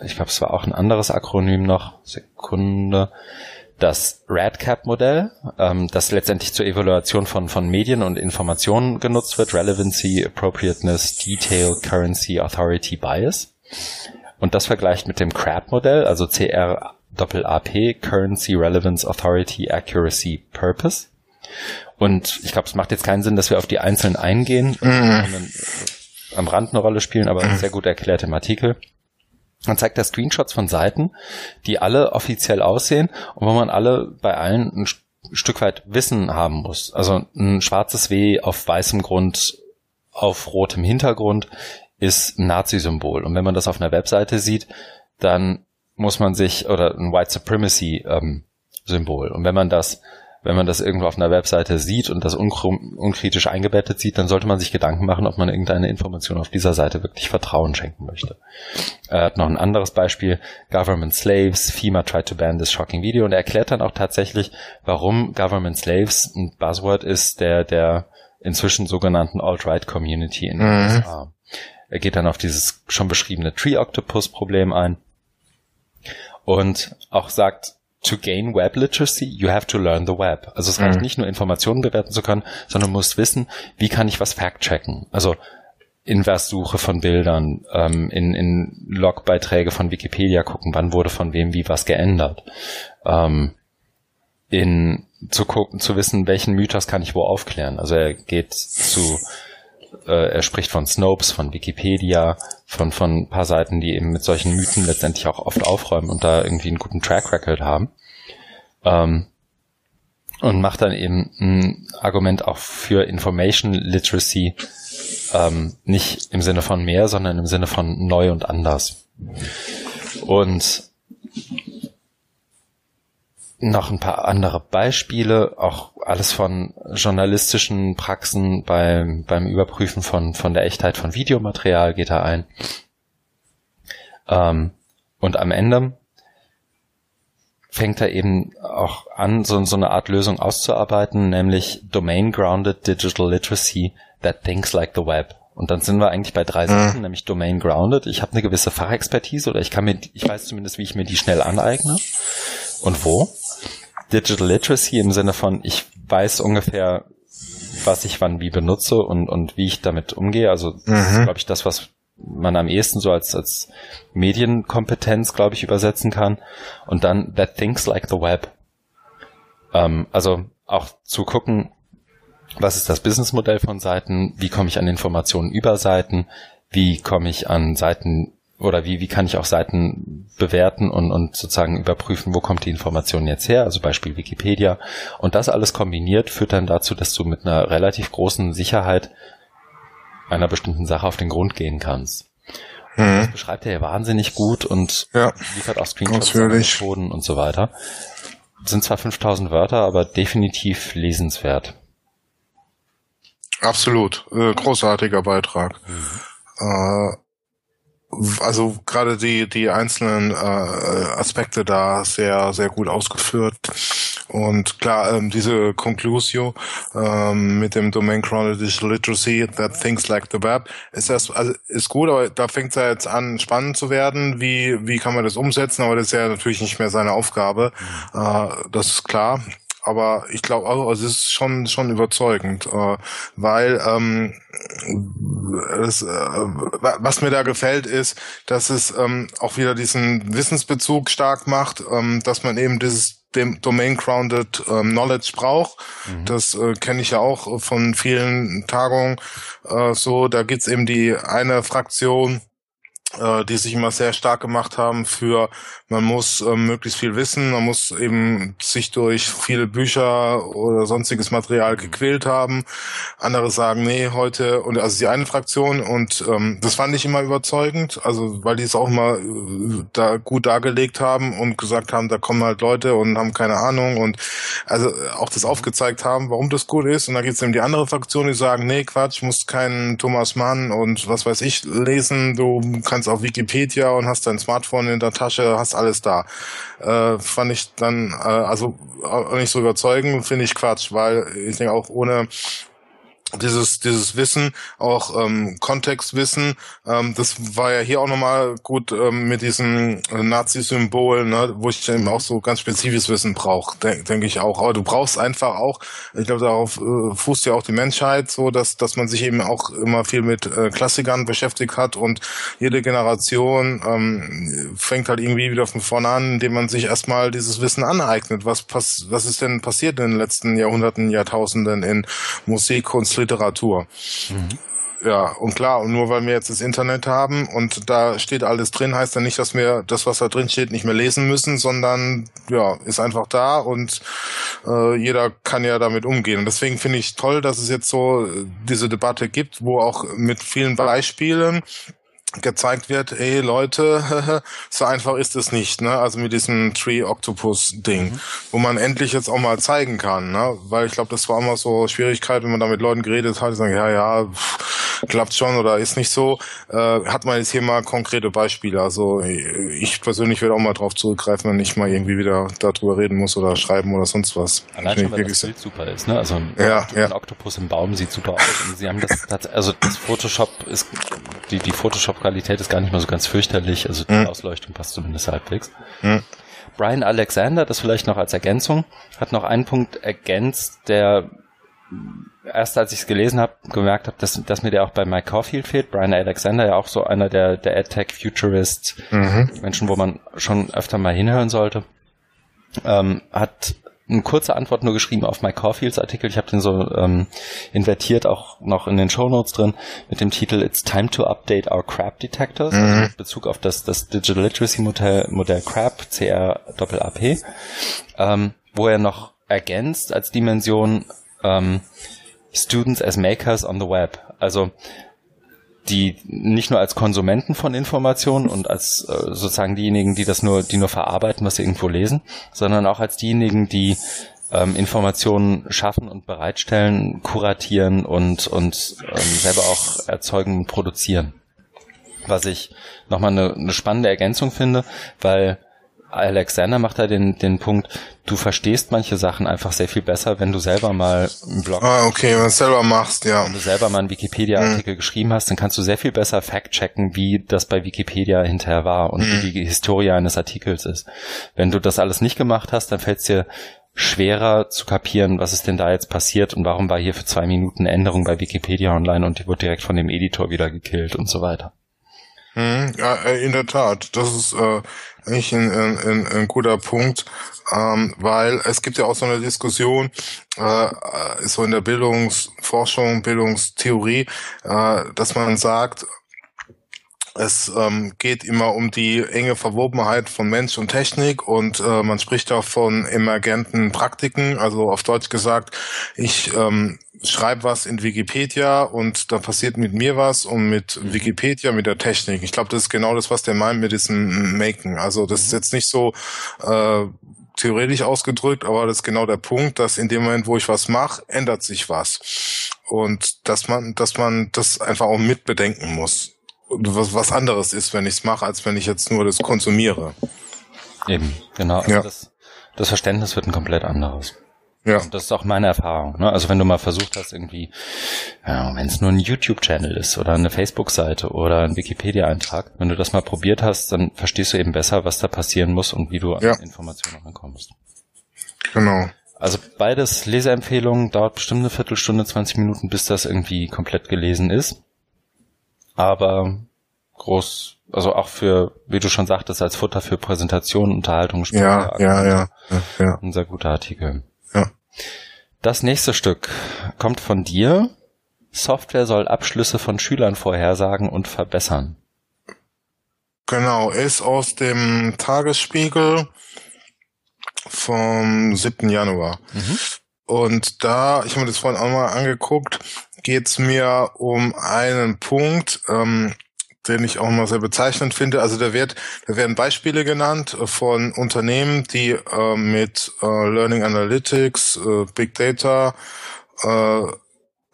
ich glaube, es war auch ein anderes Akronym noch, Sekunde, das RADCAP-Modell, ähm, das letztendlich zur Evaluation von, von Medien und Informationen genutzt wird, Relevancy, Appropriateness, Detail, Currency, Authority, Bias. Und das vergleicht mit dem CRAP-Modell, also CRAP, Currency, Relevance, Authority, Accuracy, Purpose. Und ich glaube, es macht jetzt keinen Sinn, dass wir auf die einzelnen eingehen, mhm. am Rand eine Rolle spielen, aber mhm. sehr gut erklärt im Artikel. Man zeigt da Screenshots von Seiten, die alle offiziell aussehen und wo man alle bei allen Stück weit Wissen haben muss. Also ein schwarzes W auf weißem Grund, auf rotem Hintergrund ist ein Nazi-Symbol. Und wenn man das auf einer Webseite sieht, dann muss man sich, oder ein White Supremacy ähm, Symbol. Und wenn man das wenn man das irgendwo auf einer Webseite sieht und das unkritisch eingebettet sieht, dann sollte man sich Gedanken machen, ob man irgendeine Information auf dieser Seite wirklich Vertrauen schenken möchte. Er hat noch ein anderes Beispiel, Government Slaves, FEMA tried to ban this shocking video und er erklärt dann auch tatsächlich, warum Government Slaves ein Buzzword ist, der, der inzwischen sogenannten Alt-Right Community in den mhm. USA. Er geht dann auf dieses schon beschriebene Tree Octopus Problem ein und auch sagt, to gain web literacy, you have to learn the web. Also es reicht mhm. nicht nur Informationen bewerten zu können, sondern musst wissen, wie kann ich was fact-checken. Also Inverssuche von Bildern, ähm, in, in Logbeiträge von Wikipedia gucken, wann wurde von wem wie was geändert. Ähm, in zu gucken, zu wissen, welchen Mythos kann ich wo aufklären. Also er geht zu, äh, er spricht von Snopes, von Wikipedia, von, von ein paar Seiten, die eben mit solchen Mythen letztendlich auch oft aufräumen und da irgendwie einen guten Track Record haben. Ähm, und macht dann eben ein Argument auch für Information Literacy, ähm, nicht im Sinne von mehr, sondern im Sinne von neu und anders. Und noch ein paar andere Beispiele, auch alles von journalistischen Praxen beim, beim Überprüfen von, von der Echtheit von Videomaterial geht er ein. Ähm, und am Ende fängt er eben auch an, so, so eine Art Lösung auszuarbeiten, nämlich Domain-Grounded Digital Literacy that thinks like the web. Und dann sind wir eigentlich bei drei Sachen, mhm. nämlich Domain Grounded. Ich habe eine gewisse Fachexpertise oder ich kann mir, ich weiß zumindest, wie ich mir die schnell aneigne und wo. Digital Literacy im Sinne von, ich weiß ungefähr, was ich wann wie benutze und, und wie ich damit umgehe. Also mhm. das ist, mhm. glaube ich, das, was man am ehesten so als, als Medienkompetenz, glaube ich, übersetzen kann. Und dann that thinks like the web. Ähm, also auch zu gucken, was ist das Businessmodell von Seiten, wie komme ich an Informationen über Seiten, wie komme ich an Seiten oder wie, wie kann ich auch Seiten bewerten und, und sozusagen überprüfen, wo kommt die Information jetzt her, also Beispiel Wikipedia. Und das alles kombiniert führt dann dazu, dass du mit einer relativ großen Sicherheit einer bestimmten Sache auf den Grund gehen kannst. Mhm. Das beschreibt er ja wahnsinnig gut und ja. liefert auch Screenshots Methoden und so weiter. Sind zwar 5000 Wörter, aber definitiv lesenswert. Absolut. Äh, großartiger Beitrag. Mhm. Äh, also gerade die die einzelnen äh, Aspekte da sehr sehr gut ausgeführt. Und klar ähm, diese Conclusio ähm, mit dem Domain Chronological Digital Literacy that things like the web ist das also ist gut aber da fängt es ja jetzt an spannend zu werden. Wie wie kann man das umsetzen? Aber das ist ja natürlich nicht mehr seine Aufgabe. Mhm. äh, das ist klar aber ich glaube auch, also es ist schon schon überzeugend, äh, weil ähm, das, äh, was mir da gefällt, ist, dass es ähm, auch wieder diesen Wissensbezug stark macht, ähm, dass man eben dieses dem Domain-Grounded ähm, Knowledge braucht. Mhm. Das äh, kenne ich ja auch von vielen Tagungen äh, so. Da gibt's eben die eine Fraktion, äh, die sich immer sehr stark gemacht haben für, man muss äh, möglichst viel wissen, man muss eben sich durch viele Bücher oder sonstiges Material gequält haben. Andere sagen, nee, heute, und also die eine Fraktion, und ähm, das fand ich immer überzeugend, also weil die es auch immer äh, da gut dargelegt haben und gesagt haben, da kommen halt Leute und haben keine Ahnung und also auch das aufgezeigt haben, warum das gut ist. Und dann gibt es eben die andere Fraktion, die sagen, nee, Quatsch, musst keinen Thomas Mann und was weiß ich lesen, du kannst kannst auf Wikipedia und hast dein Smartphone in der Tasche, hast alles da. Äh, fand ich dann, äh, also auch nicht so überzeugend, finde ich Quatsch, weil ich denke auch ohne dieses dieses Wissen, auch ähm, Kontextwissen, ähm, das war ja hier auch nochmal gut ähm, mit diesem Nazi-Symbol, ne, wo ich eben auch so ganz spezifisches Wissen brauche, denke denk ich auch. Aber du brauchst einfach auch, ich glaube, darauf äh, fußt ja auch die Menschheit, so dass dass man sich eben auch immer viel mit äh, Klassikern beschäftigt hat und jede Generation ähm, fängt halt irgendwie wieder von vorne an, indem man sich erstmal dieses Wissen aneignet. Was pass was ist denn passiert in den letzten Jahrhunderten, Jahrtausenden in Musik, Kunst, Literatur. Mhm. Ja, und klar, und nur weil wir jetzt das Internet haben und da steht alles drin, heißt ja nicht, dass wir das, was da drin steht, nicht mehr lesen müssen, sondern ja, ist einfach da und äh, jeder kann ja damit umgehen. Und deswegen finde ich toll, dass es jetzt so äh, diese Debatte gibt, wo auch mit vielen Beispielen gezeigt wird, ey Leute, so einfach ist es nicht, ne? Also mit diesem Tree Octopus Ding, mhm. wo man endlich jetzt auch mal zeigen kann, ne? Weil ich glaube, das war immer so Schwierigkeit, wenn man da mit Leuten geredet hat, die sagen, ja, ja, pff, klappt schon oder ist nicht so. Äh, hat man jetzt hier mal konkrete Beispiele. Also ich persönlich werde auch mal drauf zurückgreifen, wenn ich mal irgendwie wieder darüber reden muss oder schreiben oder sonst was. Allein schon, weil das Bild super ist, ne? Also ein, ja, Oktopus, ja. ein Oktopus im Baum sieht super aus. Und sie haben das, also das Photoshop ist die die Photoshop Qualität ist gar nicht mal so ganz fürchterlich, also die mhm. Ausleuchtung passt zumindest halbwegs. Mhm. Brian Alexander, das vielleicht noch als Ergänzung, hat noch einen Punkt ergänzt, der erst als ich es gelesen habe, gemerkt habe, dass, dass mir der auch bei Mike Caulfield fehlt. Brian Alexander ja auch so einer der, der AdTech Futurist mhm. Menschen, wo man schon öfter mal hinhören sollte. Ähm, hat eine kurze Antwort nur geschrieben auf Mike Caulfields Artikel. Ich habe den so ähm, invertiert, auch noch in den Show Notes drin, mit dem Titel It's Time to Update Our Crap Detectors, also mhm. also mit Bezug auf das, das Digital Literacy Modell, Modell CRAP, CR-AP, ähm, wo er noch ergänzt als Dimension ähm, Students as Makers on the Web. Also die nicht nur als Konsumenten von Informationen und als äh, sozusagen diejenigen, die das nur, die nur verarbeiten, was sie irgendwo lesen, sondern auch als diejenigen, die ähm, Informationen schaffen und bereitstellen, kuratieren und und ähm, selber auch erzeugen und produzieren. Was ich nochmal eine, eine spannende Ergänzung finde, weil Alexander macht da den, den Punkt, du verstehst manche Sachen einfach sehr viel besser, wenn du selber mal einen Blog Ah, okay, wenn du selber machst, ja. Wenn du selber mal einen Wikipedia-Artikel mhm. geschrieben hast, dann kannst du sehr viel besser fact-checken, wie das bei Wikipedia hinterher war und mhm. wie die Historie eines Artikels ist. Wenn du das alles nicht gemacht hast, dann fällt es dir schwerer zu kapieren, was ist denn da jetzt passiert und warum war hier für zwei Minuten Änderung bei Wikipedia online und die wurde direkt von dem Editor wieder gekillt und so weiter. Mhm, ja, äh, in der Tat. Das ist äh, eigentlich ein, ein, ein guter Punkt, ähm, weil es gibt ja auch so eine Diskussion, äh, so in der Bildungsforschung, Bildungstheorie, äh, dass man sagt, es ähm, geht immer um die enge Verwobenheit von Mensch und Technik und äh, man spricht auch von emergenten Praktiken. Also auf Deutsch gesagt, ich ähm, schreibe was in Wikipedia und da passiert mit mir was und mit Wikipedia, mit der Technik. Ich glaube, das ist genau das, was der meint mit diesem Maken. Also das ist jetzt nicht so äh, theoretisch ausgedrückt, aber das ist genau der Punkt, dass in dem Moment, wo ich was mache, ändert sich was. Und dass man, dass man das einfach auch mitbedenken muss was, was anderes ist, wenn ich es mache, als wenn ich jetzt nur das konsumiere. Eben, genau. Also ja. das, das Verständnis wird ein komplett anderes. Ja. Und das ist auch meine Erfahrung. Ne? Also wenn du mal versucht hast, irgendwie, ja, wenn es nur ein YouTube-Channel ist oder eine Facebook-Seite oder ein Wikipedia-Eintrag, wenn du das mal probiert hast, dann verstehst du eben besser, was da passieren muss und wie du ja. an Informationen rankommst. Genau. Also beides Leseempfehlungen, dauert bestimmt eine Viertelstunde, 20 Minuten, bis das irgendwie komplett gelesen ist aber groß, also auch für, wie du schon sagtest, als Futter für Präsentation, Unterhaltung, Spiele, ja, ja, ja, ja, ja. Ein sehr guter Artikel. Ja. Das nächste Stück kommt von dir. Software soll Abschlüsse von Schülern vorhersagen und verbessern. Genau, ist aus dem Tagesspiegel vom 7. Januar. Mhm. Und da, ich habe mir das vorhin auch mal angeguckt, geht es mir um einen Punkt, ähm, den ich auch mal sehr bezeichnend finde. Also da wird, da werden Beispiele genannt von Unternehmen, die äh, mit äh, Learning Analytics, äh, Big Data äh,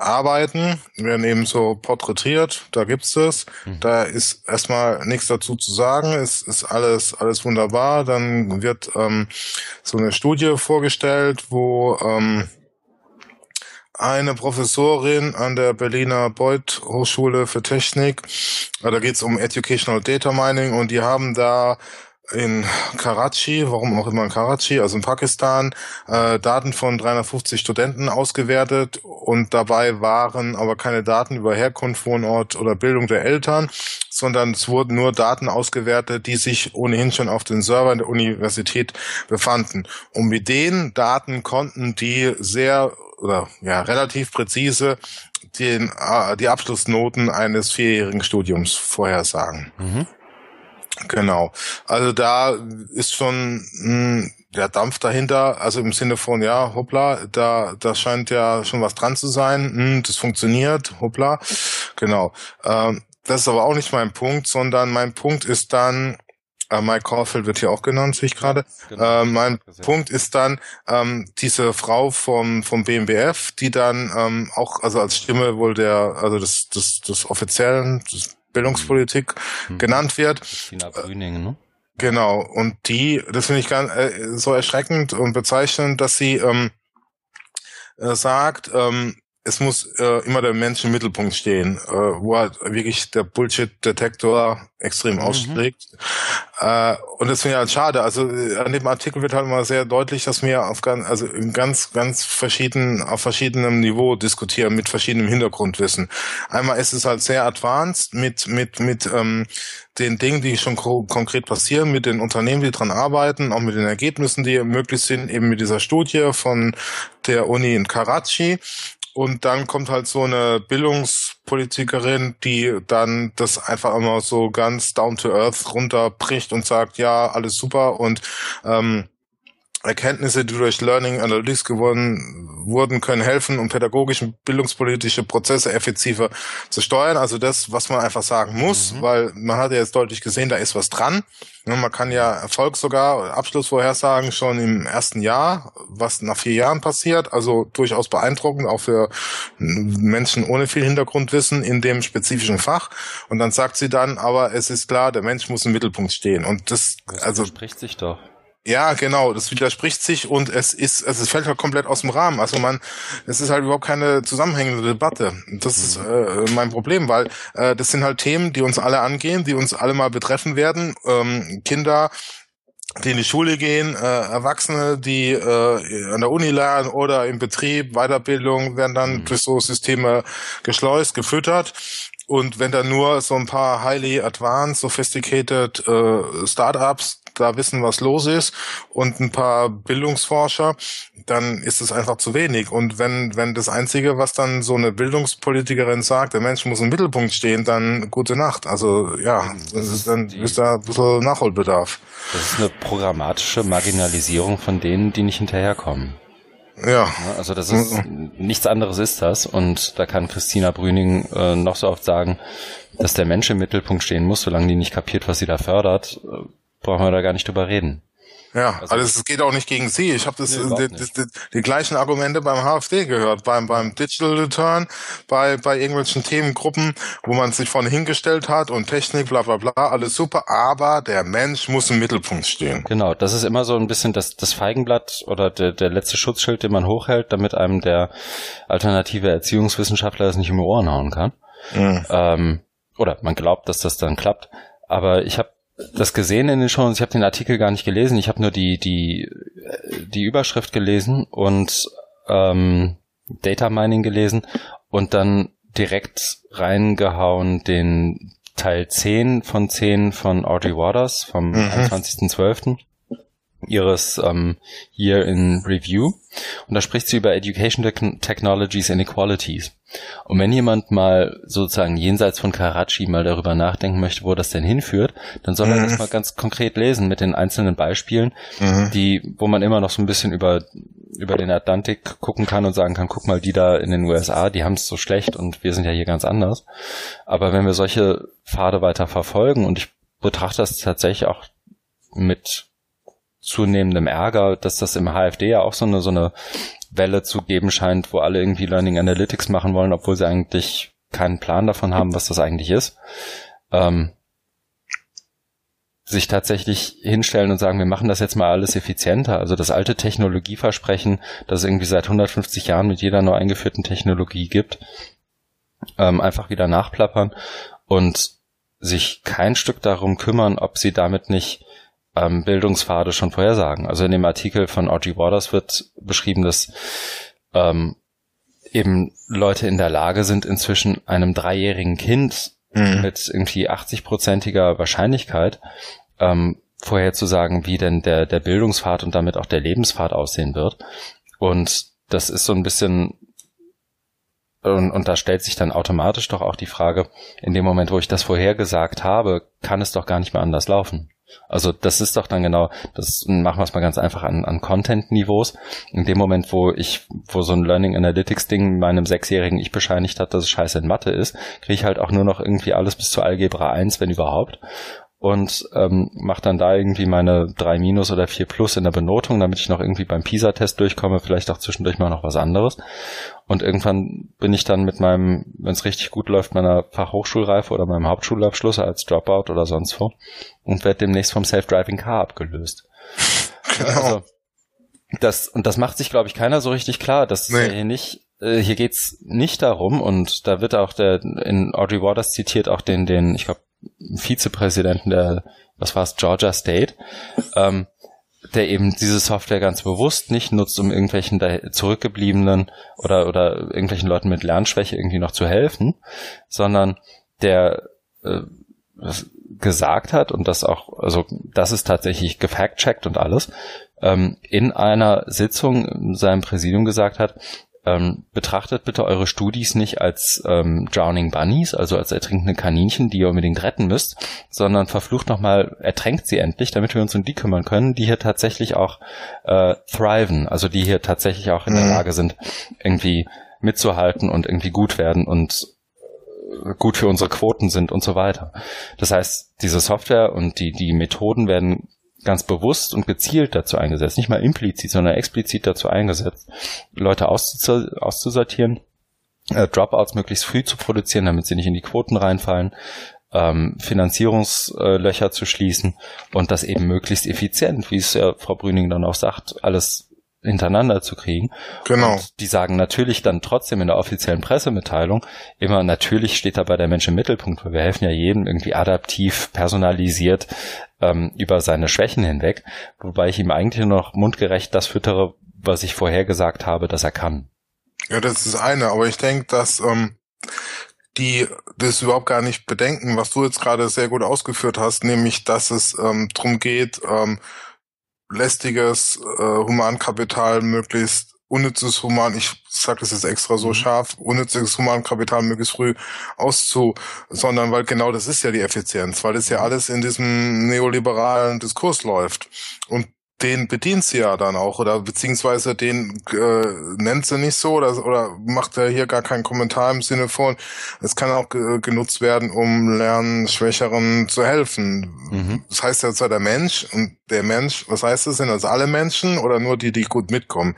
arbeiten, werden eben so porträtiert, da gibt's es. Mhm. Da ist erstmal nichts dazu zu sagen, es ist alles, alles wunderbar. Dann wird ähm, so eine Studie vorgestellt, wo ähm, eine Professorin an der Berliner Beuth Hochschule für Technik. Da geht es um Educational Data Mining und die haben da in Karachi, warum auch immer in Karachi, also in Pakistan, äh, Daten von 350 Studenten ausgewertet und dabei waren aber keine Daten über Herkunft, Wohnort oder Bildung der Eltern, sondern es wurden nur Daten ausgewertet, die sich ohnehin schon auf den Servern der Universität befanden. Und mit den Daten konnten die sehr oder ja relativ präzise den, äh, die Abschlussnoten eines vierjährigen Studiums vorhersagen. Mhm. Genau. Also da ist schon mh, hm, der Dampf dahinter, also im Sinne von, ja, hoppla, da, da scheint ja schon was dran zu sein, hm, das funktioniert, hoppla. Genau. Ähm, das ist aber auch nicht mein Punkt, sondern mein Punkt ist dann, äh, Mike Caulfield wird hier auch genannt, sehe ich gerade. Genau. Äh, mein Punkt ist dann ähm, diese Frau vom vom BMBF, die dann ähm, auch also als Stimme wohl der also des des, des offiziellen des Bildungspolitik mhm. genannt wird. Christina Brüning, ne? Genau. Und die, das finde ich ganz äh, so erschreckend und bezeichnend, dass sie ähm, äh, sagt, ähm, es muss äh, immer der Mensch im Mittelpunkt stehen, äh, wo halt wirklich der Bullshit-Detektor extrem mhm. ausschlägt. Äh, und das finde ich halt schade. Also äh, an dem Artikel wird halt mal sehr deutlich, dass wir auf ganz, also in ganz, ganz verschiedenen, auf verschiedenem Niveau diskutieren, mit verschiedenem Hintergrundwissen. Einmal ist es halt sehr advanced mit, mit, mit ähm, den Dingen, die schon konkret passieren, mit den Unternehmen, die dran arbeiten, auch mit den Ergebnissen, die möglich sind, eben mit dieser Studie von der Uni in Karachi und dann kommt halt so eine Bildungspolitikerin, die dann das einfach immer so ganz down to earth runterbricht und sagt, ja, alles super. Und ähm, Erkenntnisse, die durch Learning Analytics gewonnen wurden, können helfen, um pädagogische und bildungspolitische Prozesse effektiver zu steuern. Also das, was man einfach sagen muss, mhm. weil man hat ja jetzt deutlich gesehen, da ist was dran. Man kann ja Erfolg sogar, Abschlussvorhersagen schon im ersten Jahr, was nach vier Jahren passiert. Also durchaus beeindruckend, auch für Menschen ohne viel Hintergrundwissen in dem spezifischen Fach. Und dann sagt sie dann, aber es ist klar, der Mensch muss im Mittelpunkt stehen. Und das, das also. spricht sich doch. Ja, genau, das widerspricht sich und es ist, also es fällt halt komplett aus dem Rahmen. Also man, es ist halt überhaupt keine zusammenhängende Debatte. Das ist mhm. äh, mein Problem, weil äh, das sind halt Themen, die uns alle angehen, die uns alle mal betreffen werden. Ähm, Kinder, die in die Schule gehen, äh, Erwachsene, die äh, an der Uni lernen oder im Betrieb, Weiterbildung, werden dann mhm. durch so Systeme geschleust, gefüttert. Und wenn dann nur so ein paar highly advanced, sophisticated äh, Startups da wissen, was los ist und ein paar Bildungsforscher, dann ist es einfach zu wenig. Und wenn, wenn das Einzige, was dann so eine Bildungspolitikerin sagt, der Mensch muss im Mittelpunkt stehen, dann gute Nacht. Also ja, ist, dann ist da ein bisschen Nachholbedarf. Das ist eine programmatische Marginalisierung von denen, die nicht hinterherkommen. Ja. Also das ist mhm. nichts anderes ist das und da kann Christina Brüning äh, noch so oft sagen, dass der Mensch im Mittelpunkt stehen muss, solange die nicht kapiert, was sie da fördert, brauchen wir da gar nicht drüber reden. Ja, also, also es geht auch nicht gegen Sie. Ich habe das, nee, die, die, die, gleichen Argumente beim HFD gehört, beim beim Digital Return, bei bei irgendwelchen Themengruppen, wo man sich vorne hingestellt hat und Technik, bla bla bla, alles super, aber der Mensch muss im Mittelpunkt stehen. Genau, das ist immer so ein bisschen das das Feigenblatt oder der der letzte Schutzschild, den man hochhält, damit einem der alternative Erziehungswissenschaftler das nicht um die Ohren hauen kann. Mhm. Ähm, oder man glaubt, dass das dann klappt. Aber ich habe das gesehen in den Shows. Ich habe den Artikel gar nicht gelesen. Ich habe nur die die die Überschrift gelesen und ähm, Data Mining gelesen und dann direkt reingehauen den Teil 10 von 10 von Audrey Waters vom mhm. 21.12 ihres ähm, Year in Review. Und da spricht sie über Education Technologies Inequalities. Und wenn jemand mal sozusagen jenseits von Karachi mal darüber nachdenken möchte, wo das denn hinführt, dann soll mhm. er das mal ganz konkret lesen mit den einzelnen Beispielen, mhm. die, wo man immer noch so ein bisschen über über den Atlantik gucken kann und sagen kann, guck mal, die da in den USA, die haben es so schlecht und wir sind ja hier ganz anders. Aber wenn wir solche Pfade weiter verfolgen und ich betrachte das tatsächlich auch mit zunehmendem Ärger, dass das im HFD ja auch so eine, so eine Welle zu geben scheint, wo alle irgendwie Learning Analytics machen wollen, obwohl sie eigentlich keinen Plan davon haben, was das eigentlich ist. Ähm, sich tatsächlich hinstellen und sagen, wir machen das jetzt mal alles effizienter. Also das alte Technologieversprechen, das es irgendwie seit 150 Jahren mit jeder neu eingeführten Technologie gibt, ähm, einfach wieder nachplappern und sich kein Stück darum kümmern, ob sie damit nicht ähm, Bildungspfade schon vorhersagen. Also in dem Artikel von Audrey Waters wird beschrieben, dass ähm, eben Leute in der Lage sind, inzwischen einem dreijährigen Kind mhm. mit irgendwie 80-prozentiger Wahrscheinlichkeit ähm, vorherzusagen, wie denn der, der Bildungspfad und damit auch der Lebenspfad aussehen wird. Und das ist so ein bisschen und, und da stellt sich dann automatisch doch auch die Frage, in dem Moment, wo ich das vorhergesagt habe, kann es doch gar nicht mehr anders laufen. Also das ist doch dann genau, das machen wir es mal ganz einfach an, an Content-Niveaus. In dem Moment, wo ich, wo so ein Learning Analytics-Ding meinem sechsjährigen Ich bescheinigt hat, dass es scheiße in Mathe ist, kriege ich halt auch nur noch irgendwie alles bis zur Algebra 1, wenn überhaupt und ähm, mache dann da irgendwie meine drei Minus oder vier Plus in der Benotung, damit ich noch irgendwie beim PISA-Test durchkomme, vielleicht auch zwischendurch mal noch was anderes. Und irgendwann bin ich dann mit meinem, wenn es richtig gut läuft, meiner Fachhochschulreife oder meinem Hauptschulabschluss als Dropout oder sonst wo und werde demnächst vom Self-Driving Car abgelöst. Genau. Also, das, und das macht sich, glaube ich, keiner so richtig klar, dass nee. hier nicht äh, hier geht's nicht darum und da wird auch der in Audrey Waters zitiert auch den den ich glaube Vizepräsidenten der, was war es, Georgia State, ähm, der eben diese Software ganz bewusst nicht nutzt, um irgendwelchen zurückgebliebenen oder, oder irgendwelchen Leuten mit Lernschwäche irgendwie noch zu helfen, sondern der äh, gesagt hat und das auch, also das ist tatsächlich gefact-checkt und alles, ähm, in einer Sitzung seinem Präsidium gesagt hat, ähm, betrachtet bitte eure Studis nicht als ähm, Drowning Bunnies, also als ertrinkende Kaninchen, die ihr unbedingt retten müsst, sondern verflucht nochmal, ertränkt sie endlich, damit wir uns um die kümmern können, die hier tatsächlich auch äh, thriven, also die hier tatsächlich auch in der mhm. Lage sind, irgendwie mitzuhalten und irgendwie gut werden und äh, gut für unsere Quoten sind und so weiter. Das heißt, diese Software und die, die Methoden werden ganz bewusst und gezielt dazu eingesetzt, nicht mal implizit, sondern explizit dazu eingesetzt, Leute auszusortieren, äh, Dropouts möglichst früh zu produzieren, damit sie nicht in die Quoten reinfallen, ähm, Finanzierungslöcher zu schließen und das eben möglichst effizient, wie es ja Frau Brüning dann auch sagt, alles hintereinander zu kriegen. Genau. Und die sagen natürlich dann trotzdem in der offiziellen Pressemitteilung immer, natürlich steht dabei der Mensch im Mittelpunkt, weil wir helfen ja jedem irgendwie adaptiv, personalisiert ähm, über seine Schwächen hinweg, wobei ich ihm eigentlich nur noch mundgerecht das füttere, was ich vorher gesagt habe, dass er kann. Ja, das ist eine, aber ich denke, dass ähm, die das überhaupt gar nicht bedenken, was du jetzt gerade sehr gut ausgeführt hast, nämlich dass es ähm, darum geht, ähm, lästiges äh, Humankapital möglichst unnützes Human, ich sage das jetzt extra so mhm. scharf, unnützes Humankapital möglichst früh auszu, sondern weil genau das ist ja die Effizienz, weil das ja alles in diesem neoliberalen Diskurs läuft. Und den bedient sie ja dann auch oder beziehungsweise den äh, nennt sie nicht so oder, oder macht er hier gar keinen Kommentar im Sinne von, es kann auch ge genutzt werden, um Lernschwächeren zu helfen. Mhm. Das heißt ja zwar der Mensch und der Mensch, was heißt das? Sind das alle Menschen oder nur die, die gut mitkommen?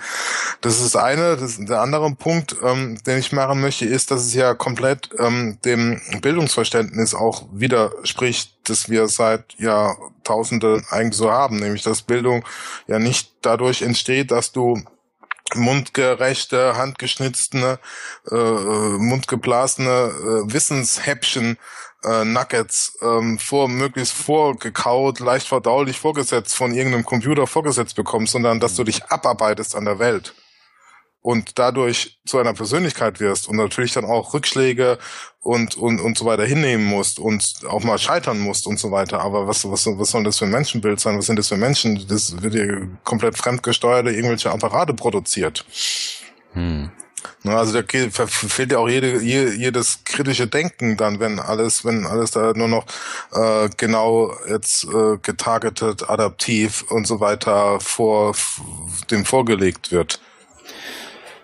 Das ist eine. Das, der andere Punkt, ähm, den ich machen möchte, ist, dass es ja komplett ähm, dem Bildungsverständnis auch widerspricht, das wir seit Jahrtausenden eigentlich so haben, nämlich dass Bildung ja nicht dadurch entsteht, dass du mundgerechte, handgeschnitzte, äh, mundgeblasene äh, Wissenshäppchen äh, Nuggets ähm, vor möglichst vorgekaut, leicht verdaulich vorgesetzt von irgendeinem Computer vorgesetzt bekommst, sondern dass du dich abarbeitest an der Welt und dadurch zu einer Persönlichkeit wirst und natürlich dann auch Rückschläge und, und, und so weiter hinnehmen musst und auch mal scheitern musst und so weiter. Aber was, was, was soll das für ein Menschenbild sein? Was sind das für Menschen? Das wird hier komplett fremdgesteuerte irgendwelche Apparate produziert. Hm. Also da fehlt ja auch jede, jedes kritische Denken dann, wenn alles, wenn alles da nur noch äh, genau jetzt äh, getargetet, adaptiv und so weiter vor dem vorgelegt wird.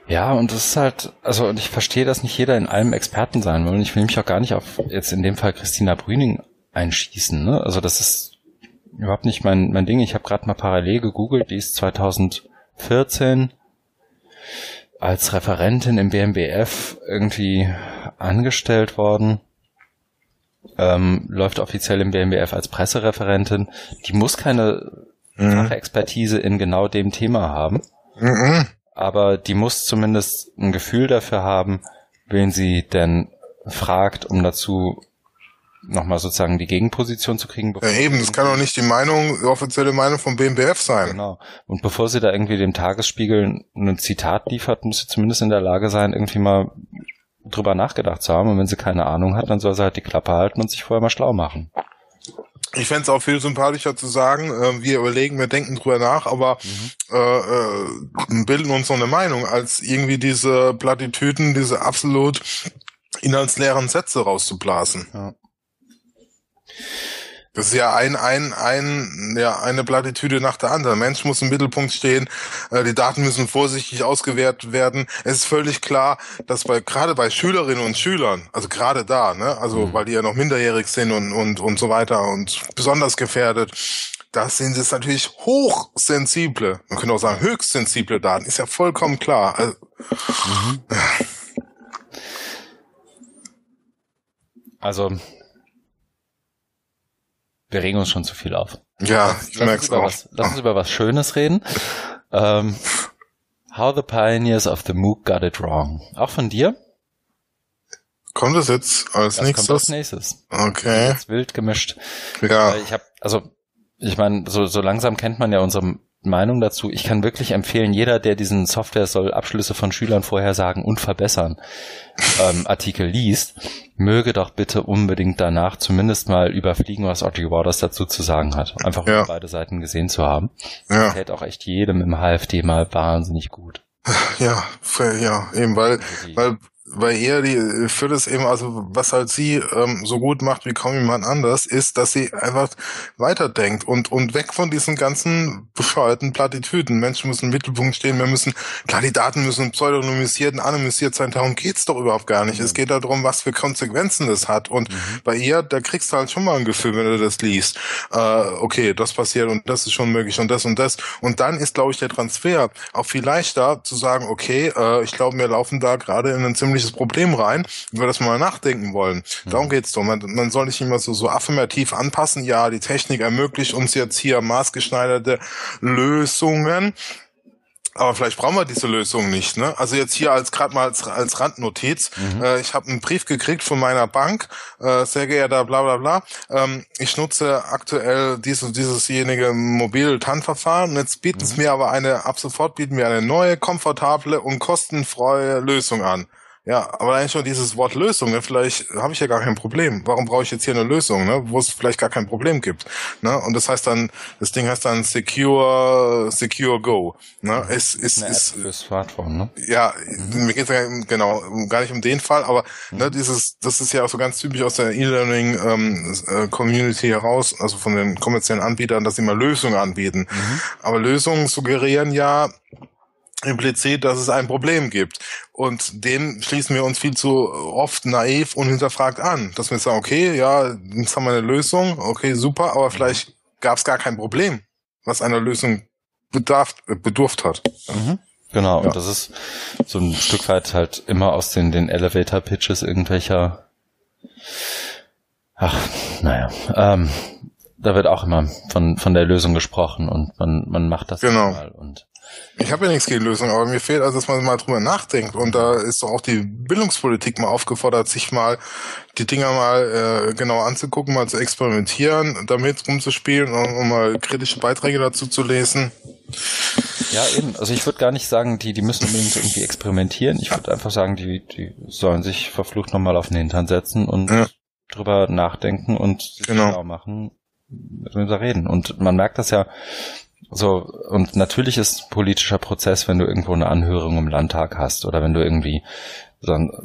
Ja, und das ist halt, also und ich verstehe, dass nicht jeder in allem Experten sein will. Und ich will mich auch gar nicht auf jetzt in dem Fall Christina Brüning einschießen. Ne? Also das ist überhaupt nicht mein, mein Ding. Ich habe gerade mal parallel gegoogelt, die ist 2014 als Referentin im BMBF irgendwie angestellt worden. Ähm, läuft offiziell im BMBF als Pressereferentin. Die muss keine mhm. Fachexpertise in genau dem Thema haben. Mhm. Aber die muss zumindest ein Gefühl dafür haben, wen sie denn fragt, um dazu nochmal sozusagen die Gegenposition zu kriegen. Ja, eben, das kann doch nicht die Meinung, die offizielle Meinung vom BMBF sein. Genau. Und bevor sie da irgendwie dem Tagesspiegel ein Zitat liefert, muss sie zumindest in der Lage sein, irgendwie mal drüber nachgedacht zu haben. Und wenn sie keine Ahnung hat, dann soll sie halt die Klappe halten und sich vorher mal schlau machen. Ich fände es auch viel sympathischer zu sagen, äh, wir überlegen, wir denken drüber nach, aber mhm. äh, äh, bilden uns so eine Meinung, als irgendwie diese Plattitüden, diese absolut inhaltsleeren Sätze rauszublasen. Ja. Das ist ja ein, ein, ein, ja, eine Plattitüde nach der anderen. Mensch muss im Mittelpunkt stehen, äh, die Daten müssen vorsichtig ausgewertet werden. Es ist völlig klar, dass bei, gerade bei Schülerinnen und Schülern, also gerade da, ne, also mhm. weil die ja noch minderjährig sind und, und, und so weiter und besonders gefährdet, das sind es natürlich hochsensible, man könnte auch sagen höchstsensible Daten, ist ja vollkommen klar. Also, mhm. also wir regen uns schon zu viel auf. Ja, ich merke auch. Was, lass uns über was Schönes reden. Ähm, How the Pioneers of the MOOC Got It Wrong. Auch von dir? Kommt das jetzt als das nächstes? Kommt als nächstes. Okay. Jetzt wild gemischt. Ja. Ich habe, also ich meine, so, so langsam kennt man ja unsere Meinung dazu. Ich kann wirklich empfehlen, jeder, der diesen Software soll Abschlüsse von Schülern vorhersagen und verbessern, ähm, Artikel liest, möge doch bitte unbedingt danach zumindest mal überfliegen, was Audrey Waters dazu zu sagen hat. Einfach um beide Seiten gesehen zu haben. Ja. Das hält auch echt jedem im HFD mal wahnsinnig gut. Ja, ja, eben, weil, weil weil ihr die für das eben, also was halt sie ähm, so gut macht wie kaum jemand anders, ist, dass sie einfach weiterdenkt und und weg von diesen ganzen bescheuerten Plattitüden. Menschen müssen im Mittelpunkt stehen, wir müssen, klar, die Daten müssen pseudonymisiert und anonymisiert sein, darum geht's doch überhaupt gar nicht. Mhm. Es geht darum, was für Konsequenzen das hat. Und mhm. bei ihr, da kriegst du halt schon mal ein Gefühl, wenn du das liest. Äh, okay, das passiert und das ist schon möglich und das und das. Und dann ist, glaube ich, der Transfer auch viel leichter zu sagen, okay, äh, ich glaube, wir laufen da gerade in einen ziemlich ziemliches Problem rein, über das wir mal nachdenken wollen. Mhm. Darum geht's doch. Man, man soll nicht immer so, so affirmativ anpassen. Ja, die Technik ermöglicht uns jetzt hier maßgeschneiderte Lösungen. Aber vielleicht brauchen wir diese Lösung nicht. Ne? Also jetzt hier als gerade mal als, als Randnotiz. Mhm. Äh, ich habe einen Brief gekriegt von meiner Bank. Äh, sehr geehrter bla bla bla. Ähm, ich nutze aktuell dieses diesesjenige mobile TAN-Verfahren. Jetzt bieten es mhm. mir aber eine, ab sofort bieten mir eine neue, komfortable und kostenfreie Lösung an. Ja, aber eigentlich schon dieses Wort Lösung, ne? vielleicht habe ich ja gar kein Problem. Warum brauche ich jetzt hier eine Lösung, ne? wo es vielleicht gar kein Problem gibt? Ne? Und das heißt dann, das Ding heißt dann Secure, Secure Go. Ne? Es ist, eine ist, App für Smartphone, ne? Ja, mhm. mir geht es genau gar nicht um den Fall, aber mhm. ne, dieses, das ist ja auch so ganz typisch aus der E-Learning ähm, äh, Community heraus, also von den kommerziellen Anbietern, dass sie mal Lösungen anbieten. Mhm. Aber Lösungen suggerieren ja, implizit, dass es ein Problem gibt. Und dem schließen wir uns viel zu oft naiv und hinterfragt an. Dass wir sagen, okay, ja, jetzt haben wir eine Lösung, okay, super, aber vielleicht gab es gar kein Problem, was einer Lösung bedarf, bedurft hat. Mhm. Genau, ja. und das ist so ein Stück weit halt immer aus den, den Elevator-Pitches irgendwelcher Ach, naja. Ähm, da wird auch immer von, von der Lösung gesprochen und man, man macht das genau. mal und ich habe ja nichts gegen Lösungen, aber mir fehlt also, dass man mal drüber nachdenkt. Und da ist doch auch die Bildungspolitik mal aufgefordert, sich mal die Dinger mal äh, genau anzugucken, mal zu experimentieren, damit rumzuspielen und, und mal kritische Beiträge dazu zu lesen. Ja, eben. Also ich würde gar nicht sagen, die, die müssen unbedingt irgendwie experimentieren. Ich würde einfach sagen, die, die sollen sich verflucht nochmal auf den Hintern setzen und ja. drüber nachdenken und sich genau. genau machen, miteinander reden. Und man merkt das ja, so, und natürlich ist politischer Prozess, wenn du irgendwo eine Anhörung im Landtag hast oder wenn du irgendwie,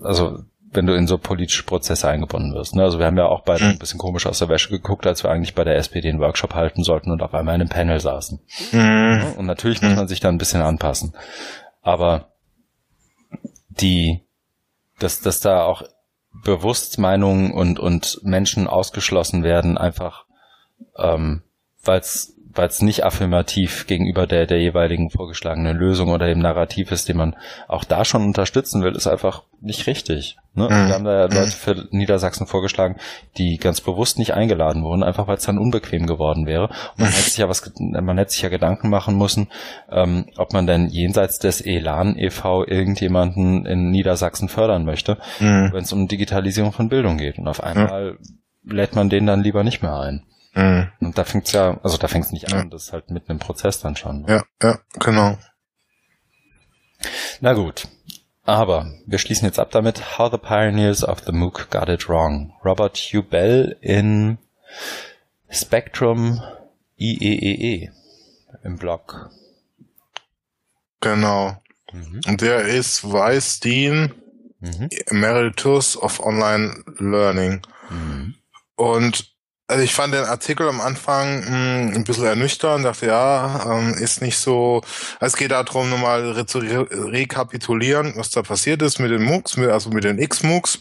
also wenn du in so politische Prozesse eingebunden wirst. Ne? Also wir haben ja auch beide ein bisschen komisch aus der Wäsche geguckt, als wir eigentlich bei der SPD einen Workshop halten sollten und auf einmal in einem Panel saßen. Mhm. Und natürlich muss man sich da ein bisschen anpassen. Aber die, dass, dass da auch bewusst Meinungen und, und Menschen ausgeschlossen werden, einfach ähm, weil es weil es nicht affirmativ gegenüber der, der jeweiligen vorgeschlagenen Lösung oder dem Narrativ ist, den man auch da schon unterstützen will, ist einfach nicht richtig. Ne? Mhm. Wir haben da ja Leute für Niedersachsen vorgeschlagen, die ganz bewusst nicht eingeladen wurden, einfach weil es dann unbequem geworden wäre. Und man hätte sich ja was, man hätte sich ja Gedanken machen müssen, ähm, ob man denn jenseits des Elan e.V. irgendjemanden in Niedersachsen fördern möchte, mhm. wenn es um Digitalisierung von Bildung geht. Und auf einmal mhm. lädt man den dann lieber nicht mehr ein. Mhm. Und da fängt's ja, also da fängt's nicht an, das ist halt mitten im Prozess dann schon. Ne? Ja, ja, genau. Na gut. Aber wir schließen jetzt ab damit How the Pioneers of the MOOC Got It Wrong. Robert Hugh Bell in Spectrum IEEE e im Blog. Genau. Mhm. Und der ist Weißdien mhm. Emeritus of Online Learning. Mhm. Und also ich fand den Artikel am Anfang mh, hm, ein bisschen ernüchternd, dachte, ja, ähm, ist nicht so, es geht darum, nochmal zu re rekapitulieren, was da passiert ist mit den MOOCs, mit, also mit den X-MOOCs,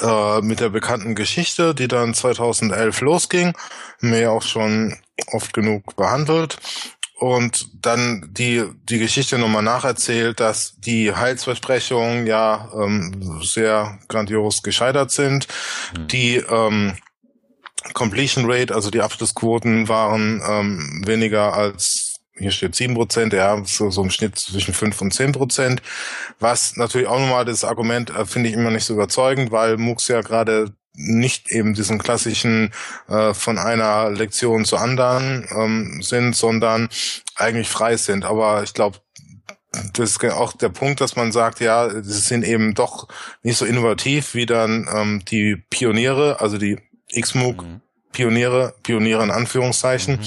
äh, mit der bekannten Geschichte, die dann 2011 losging, mir auch schon oft genug behandelt und dann die die Geschichte nochmal nacherzählt, dass die Heilsversprechungen ja ähm, sehr grandios gescheitert sind. Mhm. Die ähm, Completion Rate, also die Abschlussquoten waren ähm, weniger als hier steht sieben Prozent, ja, so, so im Schnitt zwischen fünf und zehn Prozent. Was natürlich auch nochmal das Argument äh, finde ich immer nicht so überzeugend, weil MOOCs ja gerade nicht eben diesen klassischen äh, von einer Lektion zur anderen ähm, sind, sondern eigentlich frei sind. Aber ich glaube, das ist auch der Punkt, dass man sagt, ja, sie sind eben doch nicht so innovativ wie dann ähm, die Pioniere, also die XMOOC mhm. Pioniere, Pioniere in Anführungszeichen, mhm.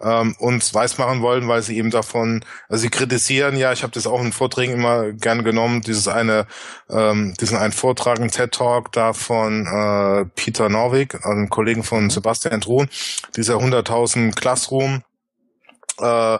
ähm, uns weismachen wollen, weil sie eben davon, also sie kritisieren ja, ich habe das auch in Vorträgen immer gern genommen, dieses eine, ähm, diesen einen Vortrag, ein TED-Talk da von äh, Peter Norwig, einem Kollegen von mhm. Sebastian Truhn, dieser 100.000 Classroom, äh,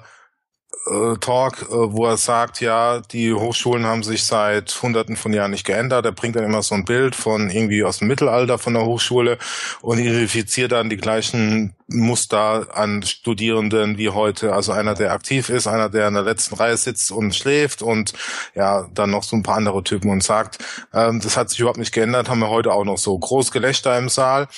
äh, Talk, äh, wo er sagt, ja, die Hochschulen haben sich seit hunderten von Jahren nicht geändert. Er bringt dann immer so ein Bild von irgendwie aus dem Mittelalter von der Hochschule und identifiziert dann die gleichen Muster an Studierenden wie heute. Also einer, der aktiv ist, einer, der in der letzten Reihe sitzt und schläft und ja, dann noch so ein paar andere Typen und sagt, ähm, das hat sich überhaupt nicht geändert, haben wir heute auch noch so Großgelächter im Saal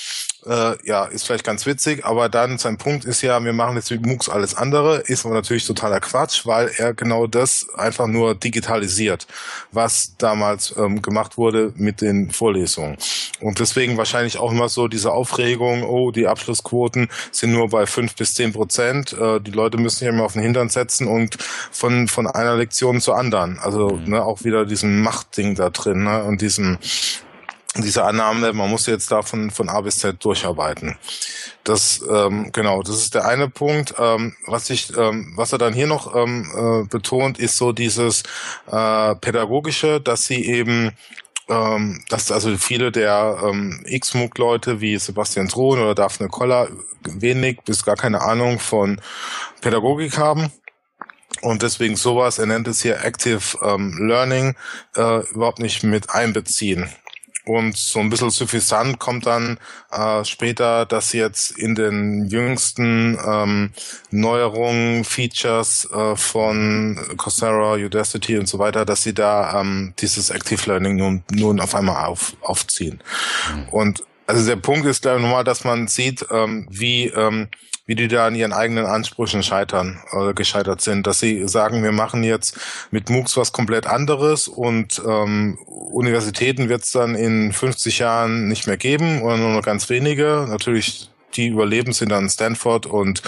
äh, ja, ist vielleicht ganz witzig, aber dann sein Punkt ist ja, wir machen jetzt mit MOOCs alles andere, ist aber natürlich totaler Quatsch, weil er genau das einfach nur digitalisiert, was damals ähm, gemacht wurde mit den Vorlesungen. Und deswegen wahrscheinlich auch immer so diese Aufregung, oh, die Abschlussquoten sind nur bei fünf bis zehn Prozent, äh, die Leute müssen sich immer auf den Hintern setzen und von, von einer Lektion zur anderen. Also mhm. ne, auch wieder diesen Machtding da drin ne, und diesen diese Annahme, man muss jetzt davon von A bis Z durcharbeiten. Das ähm, genau, das ist der eine Punkt. Ähm, was ich, ähm, was er dann hier noch ähm, äh, betont, ist so dieses äh, pädagogische, dass sie eben ähm, dass also viele der ähm, X-MOOC-Leute wie Sebastian Thron oder Daphne Koller wenig bis gar keine Ahnung von Pädagogik haben und deswegen sowas, er nennt es hier Active ähm, Learning, äh, überhaupt nicht mit einbeziehen. Und so ein bisschen suffisant kommt dann äh, später, dass jetzt in den jüngsten ähm, Neuerungen, Features äh, von Coursera, Udacity und so weiter, dass sie da ähm, dieses Active Learning nun, nun auf einmal auf, aufziehen. Mhm. Und also der Punkt ist glaube ich nochmal, dass man sieht, ähm, wie ähm, wie die da an ihren eigenen Ansprüchen scheitern, äh, gescheitert sind, dass sie sagen, wir machen jetzt mit MOOCs was komplett anderes und ähm, Universitäten wird es dann in 50 Jahren nicht mehr geben oder nur noch ganz wenige. Natürlich die überleben sind dann Stanford und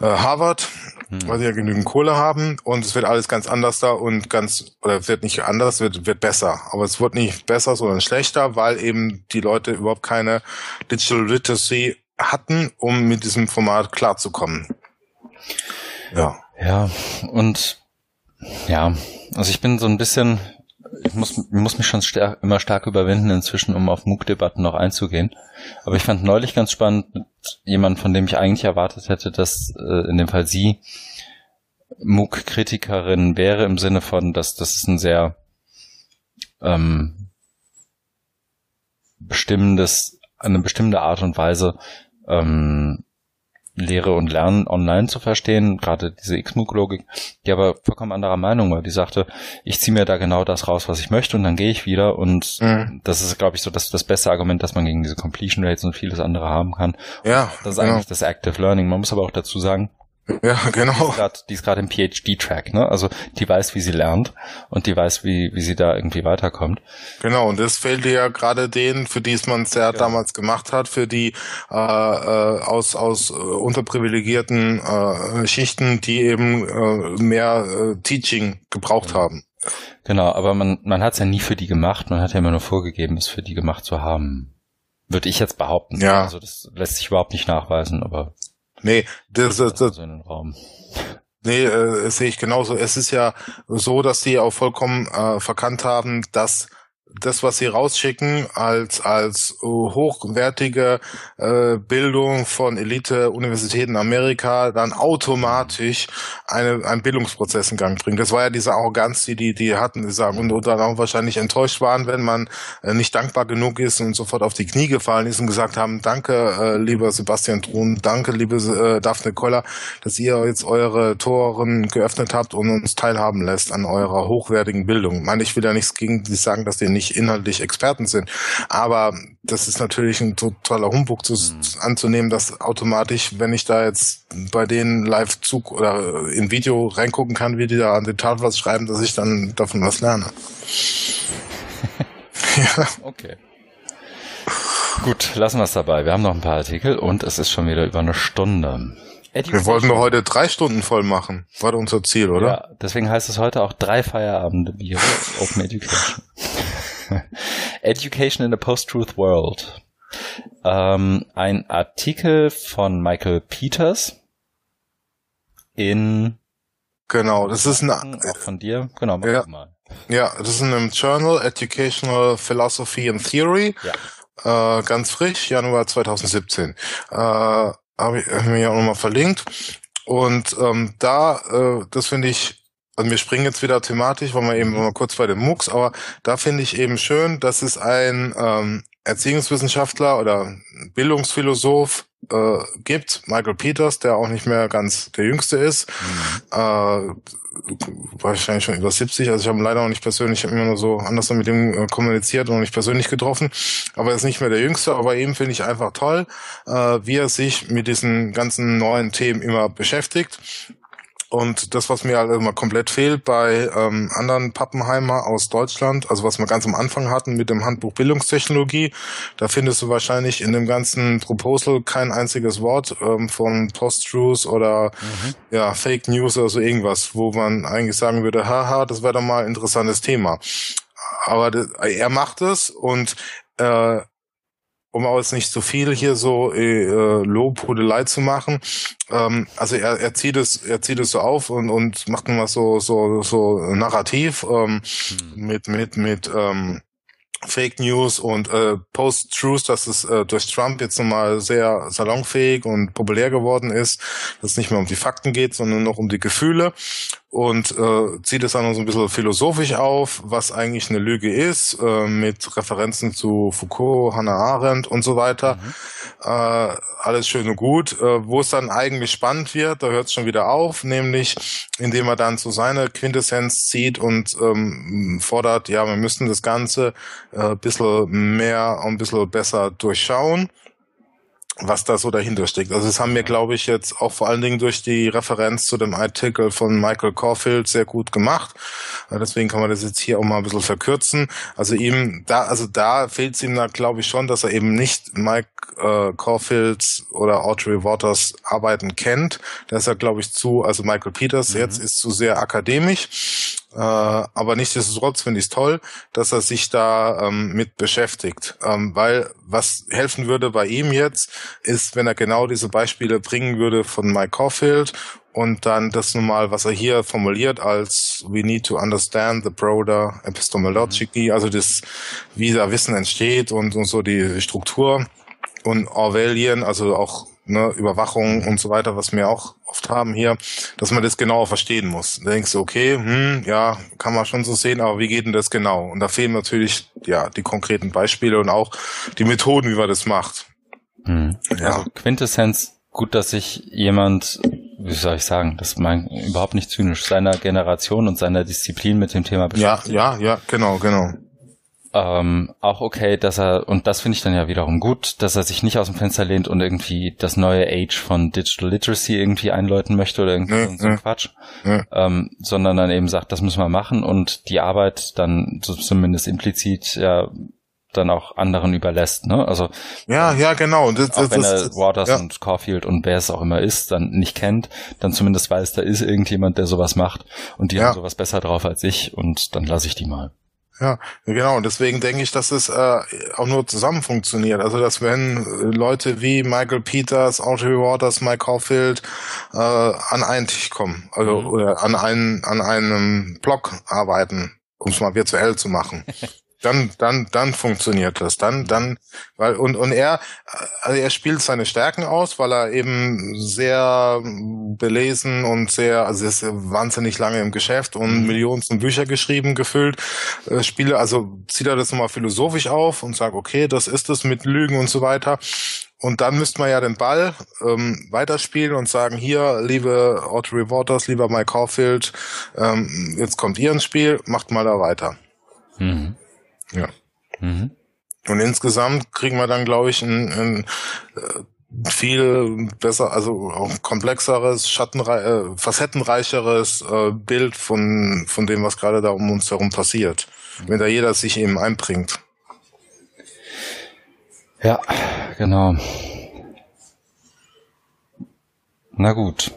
äh, Harvard, hm. weil sie ja genügend Kohle haben und es wird alles ganz anders da und ganz oder wird nicht anders, wird wird besser, aber es wird nicht besser, sondern schlechter, weil eben die Leute überhaupt keine Digital Literacy hatten, um mit diesem Format klarzukommen. Ja. Ja, und ja, also ich bin so ein bisschen, ich muss, muss mich schon stark, immer stark überwinden inzwischen, um auf MOOC-Debatten noch einzugehen. Aber ich fand neulich ganz spannend mit jemandem, von dem ich eigentlich erwartet hätte, dass äh, in dem Fall sie MOOC-Kritikerin wäre, im Sinne von, dass das ist ein sehr ähm, bestimmendes, eine bestimmte Art und Weise, ähm, Lehre und Lernen online zu verstehen, gerade diese X-MOOC-Logik, die aber vollkommen anderer Meinung war. Die sagte, ich ziehe mir da genau das raus, was ich möchte und dann gehe ich wieder und mhm. das ist, glaube ich, so das, das beste Argument, dass man gegen diese Completion Rates und vieles andere haben kann. Ja. das ist genau. eigentlich das Active Learning. Man muss aber auch dazu sagen, ja, genau. Die ist gerade im PhD-Track, ne? Also die weiß, wie sie lernt und die weiß, wie, wie sie da irgendwie weiterkommt. Genau, und das fehlt ja gerade denen, für die man es ja, ja, damals gemacht hat, für die äh, äh, aus, aus äh, unterprivilegierten äh, Schichten, die eben äh, mehr äh, Teaching gebraucht ja. haben. Genau, aber man, man hat es ja nie für die gemacht, man hat ja immer nur vorgegeben, es für die gemacht zu haben. Würde ich jetzt behaupten. Ja. Also das lässt sich überhaupt nicht nachweisen, aber. Nee, das, das, das, so Raum. Nee, äh, sehe ich genauso. Es ist ja so, dass sie auch vollkommen äh, verkannt haben, dass das, was sie rausschicken als als hochwertige äh, Bildung von Elite-Universitäten Amerika, dann automatisch eine, einen Bildungsprozess in Gang bringt. Das war ja diese Arroganz, die die, die hatten, die sagen und, und dann auch wahrscheinlich enttäuscht waren, wenn man äh, nicht dankbar genug ist und sofort auf die Knie gefallen ist und gesagt haben, danke, äh, lieber Sebastian Thun, danke, liebe äh, Daphne Koller, dass ihr jetzt eure Toren geöffnet habt und uns teilhaben lässt an eurer hochwertigen Bildung. Ich meine, ich will ja nichts gegen die sagen, dass die nicht inhaltlich Experten sind. Aber das ist natürlich ein totaler Humbug zu, mhm. anzunehmen, dass automatisch, wenn ich da jetzt bei denen Live-Zug oder in Video reingucken kann, wie die da an den Tafel was schreiben, dass ich dann davon was lerne. ja. Okay. Gut, lassen wir es dabei. Wir haben noch ein paar Artikel und es ist schon wieder über eine Stunde. Wir wollten nur heute drei Stunden voll machen. War unser Ziel, oder? Ja, deswegen heißt es heute auch drei Feierabende Bier Open Education. Education in a Post-Truth World. Ähm, ein Artikel von Michael Peters in Genau, das ist ein auch von dir. Genau, mach ja, mal. Ja, das ist in einem Journal Educational Philosophy and Theory. Ja. Äh, ganz frisch, Januar 2017. Äh, habe ich, hab mir ja auch nochmal verlinkt. Und ähm, da, äh, das finde ich, also wir springen jetzt wieder thematisch, weil wir eben mal kurz bei den MOOCs, aber da finde ich eben schön, dass es ein ähm, Erziehungswissenschaftler oder Bildungsphilosoph äh, gibt, Michael Peters, der auch nicht mehr ganz der Jüngste ist, mhm. äh, wahrscheinlich schon über 70, also ich habe leider noch nicht persönlich, ich habe immer nur so anders mit ihm äh, kommuniziert und nicht persönlich getroffen, aber er ist nicht mehr der Jüngste, aber eben finde ich einfach toll, äh, wie er sich mit diesen ganzen neuen Themen immer beschäftigt und das, was mir halt immer komplett fehlt bei ähm, anderen Pappenheimer aus Deutschland, also was wir ganz am Anfang hatten mit dem Handbuch Bildungstechnologie, da findest du wahrscheinlich in dem ganzen Proposal kein einziges Wort ähm, von Post-Truth oder mhm. ja, Fake News oder so irgendwas, wo man eigentlich sagen würde, haha, das wäre doch mal ein interessantes Thema. Aber er macht es und äh, um auch jetzt nicht zu viel hier so äh, Lobhudelei zu machen. Ähm, also er, er zieht es, er zieht es so auf und, und macht mal so so so narrativ ähm, hm. mit mit mit ähm, Fake News und äh, Post-Truth, dass es äh, durch Trump jetzt nochmal sehr salonfähig und populär geworden ist, dass es nicht mehr um die Fakten geht, sondern noch um die Gefühle und äh, zieht es dann noch so ein bisschen philosophisch auf, was eigentlich eine Lüge ist, äh, mit Referenzen zu Foucault, Hannah Arendt und so weiter. Mhm. Äh, alles schön und gut. Äh, wo es dann eigentlich spannend wird, da hört es schon wieder auf, nämlich indem er dann so seine Quintessenz zieht und ähm, fordert, ja, wir müssen das Ganze äh, ein bisschen mehr und ein bisschen besser durchschauen was da so dahinter steckt. Also das haben wir, glaube ich, jetzt auch vor allen Dingen durch die Referenz zu dem Artikel von Michael Caulfield sehr gut gemacht. Deswegen kann man das jetzt hier auch mal ein bisschen verkürzen. Also ihm da, also da fehlt es ihm da, glaube ich, schon, dass er eben nicht Mike äh, Caulfields oder Audrey Waters Arbeiten kennt. Da ist er, glaube ich, zu, also Michael Peters mhm. jetzt ist zu sehr akademisch. Äh, aber nichtsdestotrotz finde ich es toll, dass er sich da ähm, mit beschäftigt. Ähm, weil was helfen würde bei ihm jetzt, ist, wenn er genau diese Beispiele bringen würde von Mike Caulfield und dann das nun mal, was er hier formuliert als we need to understand the broader epistemology, also das, wie da Wissen entsteht und, und so die Struktur und Orwellian, also auch ne, Überwachung und so weiter, was wir auch oft haben hier, dass man das genauer verstehen muss. Da denkst du, okay, hm, ja, kann man schon so sehen, aber wie geht denn das genau? Und da fehlen natürlich ja die konkreten Beispiele und auch die Methoden, wie man das macht. Hm. Ja. Also Quintessenz, gut, dass sich jemand, wie soll ich sagen, das mein überhaupt nicht zynisch, seiner Generation und seiner Disziplin mit dem Thema beschäftigt. Ja, ja, ja, genau, genau ähm, auch okay, dass er, und das finde ich dann ja wiederum gut, dass er sich nicht aus dem Fenster lehnt und irgendwie das neue Age von Digital Literacy irgendwie einläuten möchte oder irgendwie nee, so nee. Quatsch, nee. Ähm, sondern dann eben sagt, das müssen wir machen und die Arbeit dann so zumindest implizit ja dann auch anderen überlässt, ne? Also ja, ja, genau. Das, auch das, wenn er Waters ja. und Caulfield und wer es auch immer ist, dann nicht kennt, dann zumindest weiß, da ist irgendjemand, der sowas macht und die ja. haben sowas besser drauf als ich und dann lasse ich die mal. Ja, genau. Und deswegen denke ich, dass es äh, auch nur zusammen funktioniert. Also, dass wenn äh, Leute wie Michael Peters, Audrey Waters, Mike Caulfield äh, an einen Tisch kommen, also mhm. oder an einen an einem Blog arbeiten, um es mal virtuell zu machen. dann, dann, dann funktioniert das. Dann, dann, weil, und, und er, also er spielt seine Stärken aus, weil er eben sehr belesen und sehr, also ist wahnsinnig lange im Geschäft und mhm. Millionen von Bücher geschrieben, gefüllt, äh, spiele, also zieht er das nochmal philosophisch auf und sagt, okay, das ist es mit Lügen und so weiter. Und dann müsste man ja den Ball ähm, weiterspielen und sagen, hier, liebe Audrey Waters, lieber Mike Caulfield, ähm, jetzt kommt ihr ins Spiel, macht mal da weiter. Mhm. Ja. Mhm. Und insgesamt kriegen wir dann, glaube ich, ein, ein äh, viel besser, also auch komplexeres, schattenrei äh, facettenreicheres äh, Bild von, von dem, was gerade da um uns herum passiert. Wenn da jeder sich eben einbringt. Ja, genau. Na gut.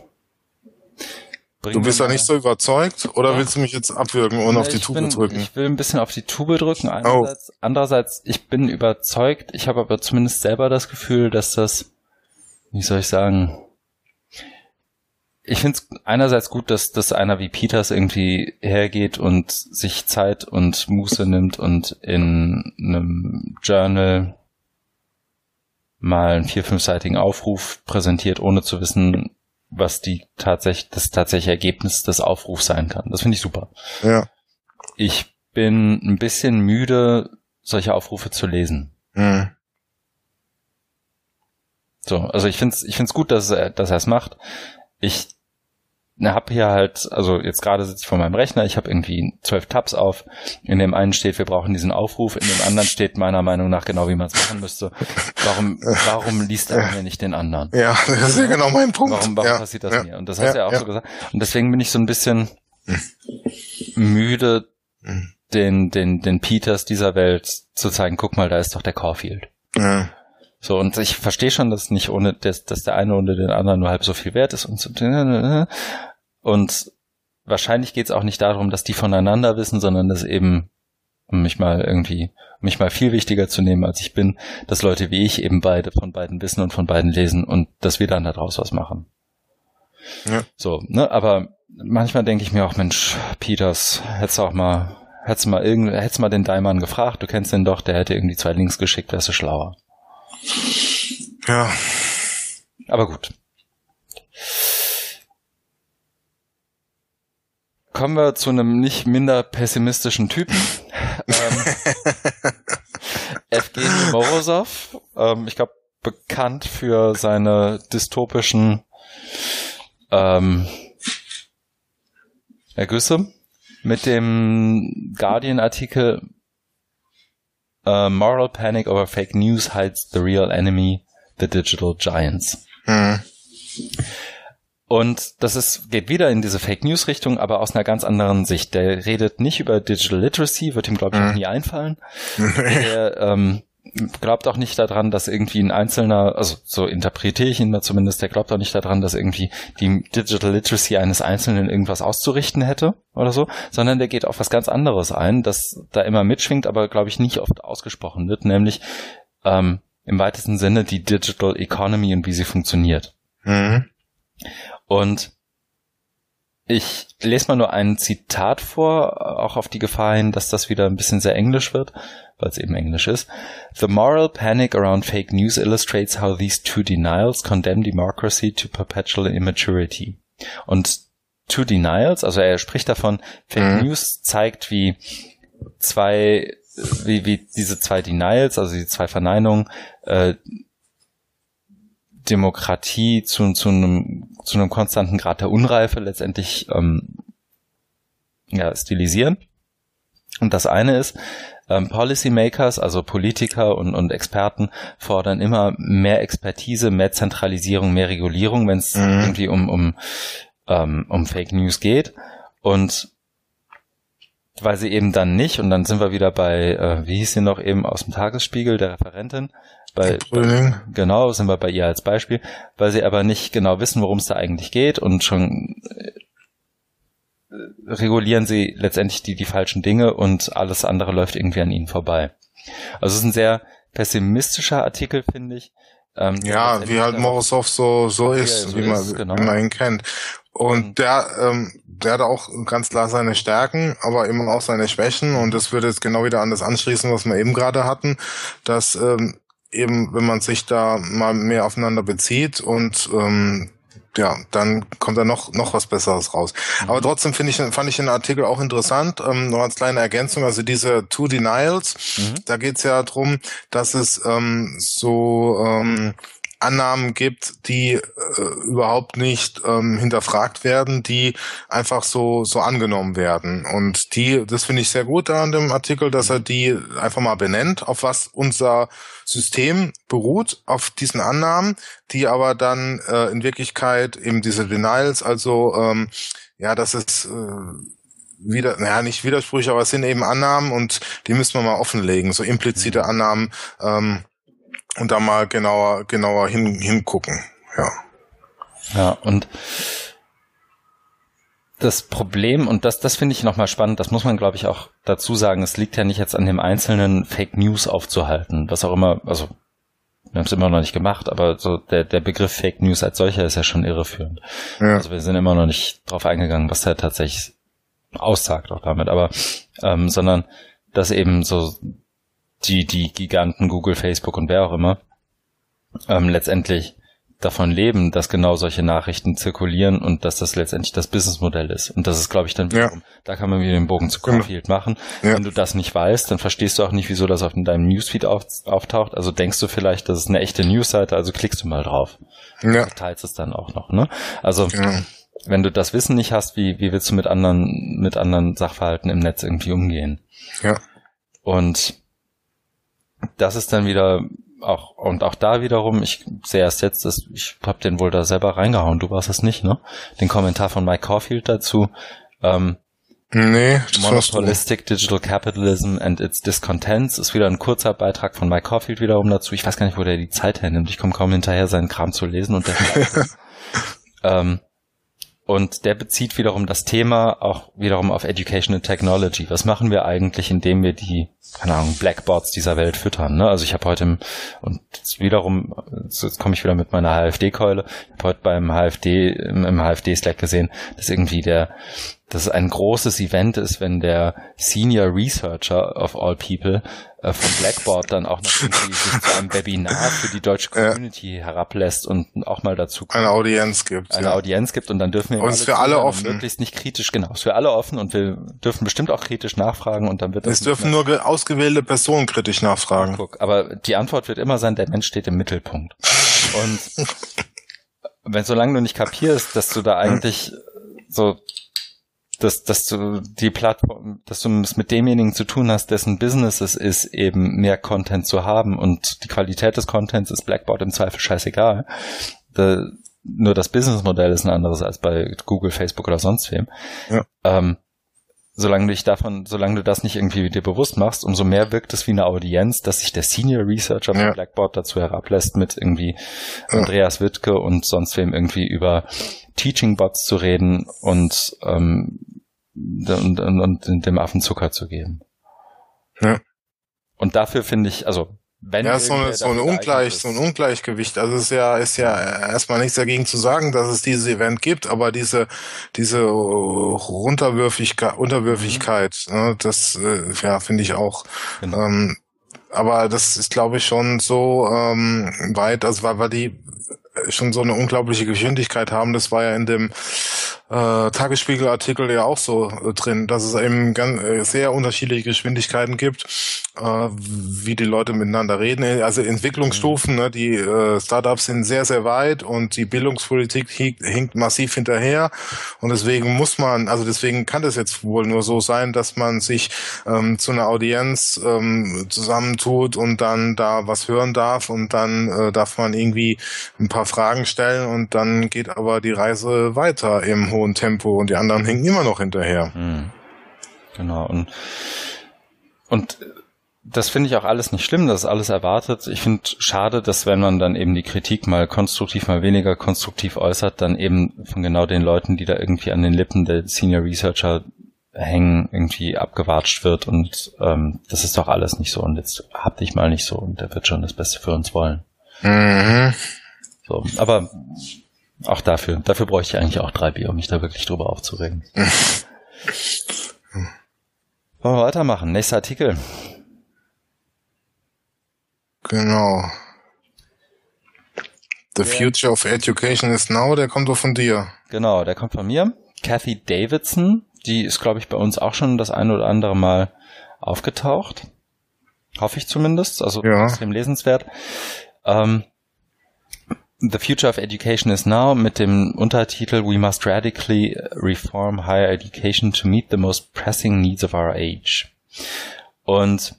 Du bist ja nicht so überzeugt oder ja. willst du mich jetzt abwürgen und ja, auf die Tube bin, drücken? Ich will ein bisschen auf die Tube drücken. Einerseits, oh. Andererseits, ich bin überzeugt. Ich habe aber zumindest selber das Gefühl, dass das, wie soll ich sagen, ich finde es einerseits gut, dass, dass einer wie Peters irgendwie hergeht und sich Zeit und Muße nimmt und in einem Journal mal einen vier-, fünfseitigen Aufruf präsentiert, ohne zu wissen, was die tatsächlich, das tatsächliche Ergebnis des Aufrufs sein kann. Das finde ich super. Ja. Ich bin ein bisschen müde, solche Aufrufe zu lesen. Mhm. So, also ich finde es ich find's gut, dass er, dass er es macht. Ich habe hier halt, also jetzt gerade sitze ich vor meinem Rechner, ich habe irgendwie zwölf Tabs auf. In dem einen steht, wir brauchen diesen Aufruf, in dem anderen steht meiner Meinung nach genau, wie man es machen müsste. Warum, warum liest er mir nicht den anderen? Ja, das ist ja genau mein Punkt. Warum, warum ja, passiert das ja, mir? Und das hast ja, er auch so gesagt. Und deswegen bin ich so ein bisschen müde, den, den, den Peters dieser Welt zu zeigen, guck mal, da ist doch der Caulfield. Ja. So, und ich verstehe schon, dass nicht ohne, dass, dass der eine ohne den anderen nur halb so viel wert ist und so. Und wahrscheinlich geht es auch nicht darum, dass die voneinander wissen, sondern dass eben, um mich mal irgendwie, um mich mal viel wichtiger zu nehmen, als ich bin, dass Leute wie ich eben beide von beiden wissen und von beiden lesen und dass wir dann daraus was machen. Ja. So, ne, aber manchmal denke ich mir auch, Mensch, Peters, hättest auch mal, hättest mal irgend, hättest mal den Daimann gefragt, du kennst den doch, der hätte irgendwie zwei Links geschickt, wärst du schlauer. Ja. Aber gut. Kommen wir zu einem nicht minder pessimistischen Typen. ähm, Evgeny Morozov. Ähm, ich glaube, bekannt für seine dystopischen ähm, Ergüsse mit dem Guardian-Artikel uh, Moral Panic over Fake News hides the real enemy, the digital giants. Mhm. Und das ist, geht wieder in diese Fake News Richtung, aber aus einer ganz anderen Sicht. Der redet nicht über Digital Literacy, wird ihm glaube ich mhm. nie einfallen. Der ähm, glaubt auch nicht daran, dass irgendwie ein einzelner, also so interpretiere ich ihn mal zumindest, der glaubt auch nicht daran, dass irgendwie die Digital Literacy eines Einzelnen irgendwas auszurichten hätte oder so, sondern der geht auf was ganz anderes ein, das da immer mitschwingt, aber glaube ich nicht oft ausgesprochen wird, nämlich ähm, im weitesten Sinne die Digital Economy und wie sie funktioniert. Mhm. Und ich lese mal nur ein Zitat vor, auch auf die Gefahr hin, dass das wieder ein bisschen sehr englisch wird, weil es eben englisch ist. The moral panic around fake news illustrates how these two denials condemn democracy to perpetual immaturity. Und two denials, also er spricht davon, Fake mhm. News zeigt, wie zwei, wie, wie diese zwei Denials, also die zwei Verneinungen, äh, Demokratie zu, zu, einem, zu einem konstanten Grad der Unreife letztendlich ähm, ja, stilisieren. Und das eine ist, ähm, Policymakers, also Politiker und, und Experten, fordern immer mehr Expertise, mehr Zentralisierung, mehr Regulierung, wenn es mhm. irgendwie um, um, ähm, um Fake News geht. Und weil sie eben dann nicht, und dann sind wir wieder bei, äh, wie hieß sie noch eben aus dem Tagesspiegel, der Referentin, bei, bei, genau, sind wir bei ihr als Beispiel, weil sie aber nicht genau wissen, worum es da eigentlich geht und schon äh, regulieren sie letztendlich die, die falschen Dinge und alles andere läuft irgendwie an ihnen vorbei. Also es ist ein sehr pessimistischer Artikel, finde ich. Ähm, ja, wie halt Morozov so, so ist, wie, man, ist genau. wie man ihn kennt. Und der, ähm, der hat auch ganz klar seine Stärken, aber immer auch seine Schwächen. Und das würde jetzt genau wieder an das anschließen, was wir eben gerade hatten, dass ähm, eben, wenn man sich da mal mehr aufeinander bezieht und ähm, ja, dann kommt da noch noch was Besseres raus. Mhm. Aber trotzdem finde ich fand ich den Artikel auch interessant. Ähm, noch als kleine Ergänzung, also diese Two Denials, mhm. da geht's ja drum, dass es ähm, so ähm, Annahmen gibt, die äh, überhaupt nicht ähm, hinterfragt werden, die einfach so so angenommen werden. Und die, das finde ich sehr gut an dem Artikel, dass er die einfach mal benennt, auf was unser System beruht, auf diesen Annahmen, die aber dann äh, in Wirklichkeit eben diese Denials, also ähm, ja, das ist äh, wieder, naja, nicht Widersprüche, aber es sind eben Annahmen und die müssen wir mal offenlegen, so implizite mhm. Annahmen, ähm, und da mal genauer, genauer hin, hingucken. Ja. Ja, und das Problem, und das, das finde ich nochmal spannend, das muss man, glaube ich, auch dazu sagen, es liegt ja nicht jetzt an dem einzelnen Fake News aufzuhalten, was auch immer, also wir haben es immer noch nicht gemacht, aber so der, der Begriff Fake News als solcher ist ja schon irreführend. Ja. Also wir sind immer noch nicht drauf eingegangen, was der tatsächlich aussagt auch damit, aber ähm, sondern dass eben so die, die Giganten Google, Facebook und wer auch immer, ähm, letztendlich davon leben, dass genau solche Nachrichten zirkulieren und dass das letztendlich das Businessmodell ist. Und das ist, glaube ich, dann wiederum, ja. da kann man wieder den Bogen zu genau. Caulfield machen. Ja. Wenn du das nicht weißt, dann verstehst du auch nicht, wieso das auf deinem Newsfeed auf, auftaucht. Also denkst du vielleicht, das ist eine echte Newsseite, also klickst du mal drauf. Ja. Du teilst es dann auch noch, ne? Also, ja. wenn du das Wissen nicht hast, wie, wie willst du mit anderen, mit anderen Sachverhalten im Netz irgendwie umgehen? Ja. Und das ist dann wieder auch und auch da wiederum, ich sehe erst jetzt, dass ich habe den wohl da selber reingehauen, du warst es nicht, ne? Den Kommentar von Mike Caulfield dazu. Ähm, nee, Monopolistic Digital Capitalism and its Discontents ist wieder ein kurzer Beitrag von Mike Caulfield wiederum dazu. Ich weiß gar nicht, wo der die Zeit hernimmt. Ich komme kaum hinterher, seinen Kram zu lesen und der ähm, und der bezieht wiederum das Thema auch wiederum auf Educational Technology. Was machen wir eigentlich, indem wir die, keine Ahnung, Blackboards dieser Welt füttern? Ne? Also ich habe heute im, und wiederum, jetzt komme ich wieder mit meiner HFD-Keule, ich habe heute beim HFD, im, im HFD-Slack gesehen, dass irgendwie der dass es ein großes Event ist, wenn der Senior Researcher of all people äh, von Blackboard dann auch noch irgendwie sich zu einem Webinar für die deutsche Community ja. herablässt und auch mal dazu eine Audienz gibt. Eine ja. Audienz gibt und dann dürfen wir und es für alle offen. möglichst nicht kritisch, genau, es für alle offen und wir dürfen bestimmt auch kritisch nachfragen und dann wird das. Es dürfen nur ausgewählte Personen kritisch nachfragen. Guck, aber die Antwort wird immer sein, der Mensch steht im Mittelpunkt. Und wenn solange du nicht kapierst, dass du da eigentlich so dass, dass du die Plattform, dass du es mit demjenigen zu tun hast, dessen Business es ist, eben mehr Content zu haben und die Qualität des Contents ist Blackboard im Zweifel scheißegal. Da, nur das Businessmodell ist ein anderes als bei Google, Facebook oder sonst wem. Ja. Ähm, solange du dich davon, solange du das nicht irgendwie dir bewusst machst, umso mehr wirkt es wie eine Audienz, dass sich der Senior Researcher von ja. Blackboard dazu herablässt, mit irgendwie Andreas Wittke und sonst wem irgendwie über Teaching Bots zu reden und, ähm, und, und, und dem Affen Zucker zu geben. Ja. Und dafür finde ich, also wenn ja, so, eine, so, ein Ungleich, so ein Ungleichgewicht. Also es ist ja, ist ja erstmal nichts dagegen zu sagen, dass es dieses Event gibt, aber diese, diese Runterwürfigkeit, Unterwürfigkeit, mhm. ne, das äh, ja, finde ich auch. Genau. Ähm, aber das ist, glaube ich, schon so ähm, weit, also weil, weil die schon so eine unglaubliche Geschwindigkeit haben. Das war ja in dem äh, Tagesspiegel-Artikel ja auch so äh, drin, dass es eben ganz, äh, sehr unterschiedliche Geschwindigkeiten gibt, äh, wie die Leute miteinander reden. Also Entwicklungsstufen, mhm. ne, die äh, Startups sind sehr, sehr weit und die Bildungspolitik hinkt, massiv hinterher. Und deswegen muss man, also deswegen kann das jetzt wohl nur so sein, dass man sich ähm, zu einer Audienz ähm, zusammentut und dann da was hören darf und dann äh, darf man irgendwie ein paar Fragen stellen und dann geht aber die Reise weiter im hohen Tempo und die anderen hängen immer noch hinterher. Mhm. Genau. Und, und das finde ich auch alles nicht schlimm, das ist alles erwartet. Ich finde schade, dass wenn man dann eben die Kritik mal konstruktiv, mal weniger konstruktiv äußert, dann eben von genau den Leuten, die da irgendwie an den Lippen der Senior Researcher hängen, irgendwie abgewatscht wird und ähm, das ist doch alles nicht so und jetzt hab dich mal nicht so und der wird schon das Beste für uns wollen. Mhm. So, aber auch dafür, dafür bräuchte ich eigentlich auch drei Bier, um mich da wirklich drüber aufzuregen. Wollen wir weitermachen? Nächster Artikel. Genau. The Future of Education is Now, der kommt doch von dir. Genau, der kommt von mir. Kathy Davidson, die ist, glaube ich, bei uns auch schon das eine oder andere Mal aufgetaucht. Hoffe ich zumindest. Also ja. extrem lesenswert. Ähm, The Future of Education is Now mit dem Untertitel We must radically reform higher education to meet the most pressing needs of our age. Und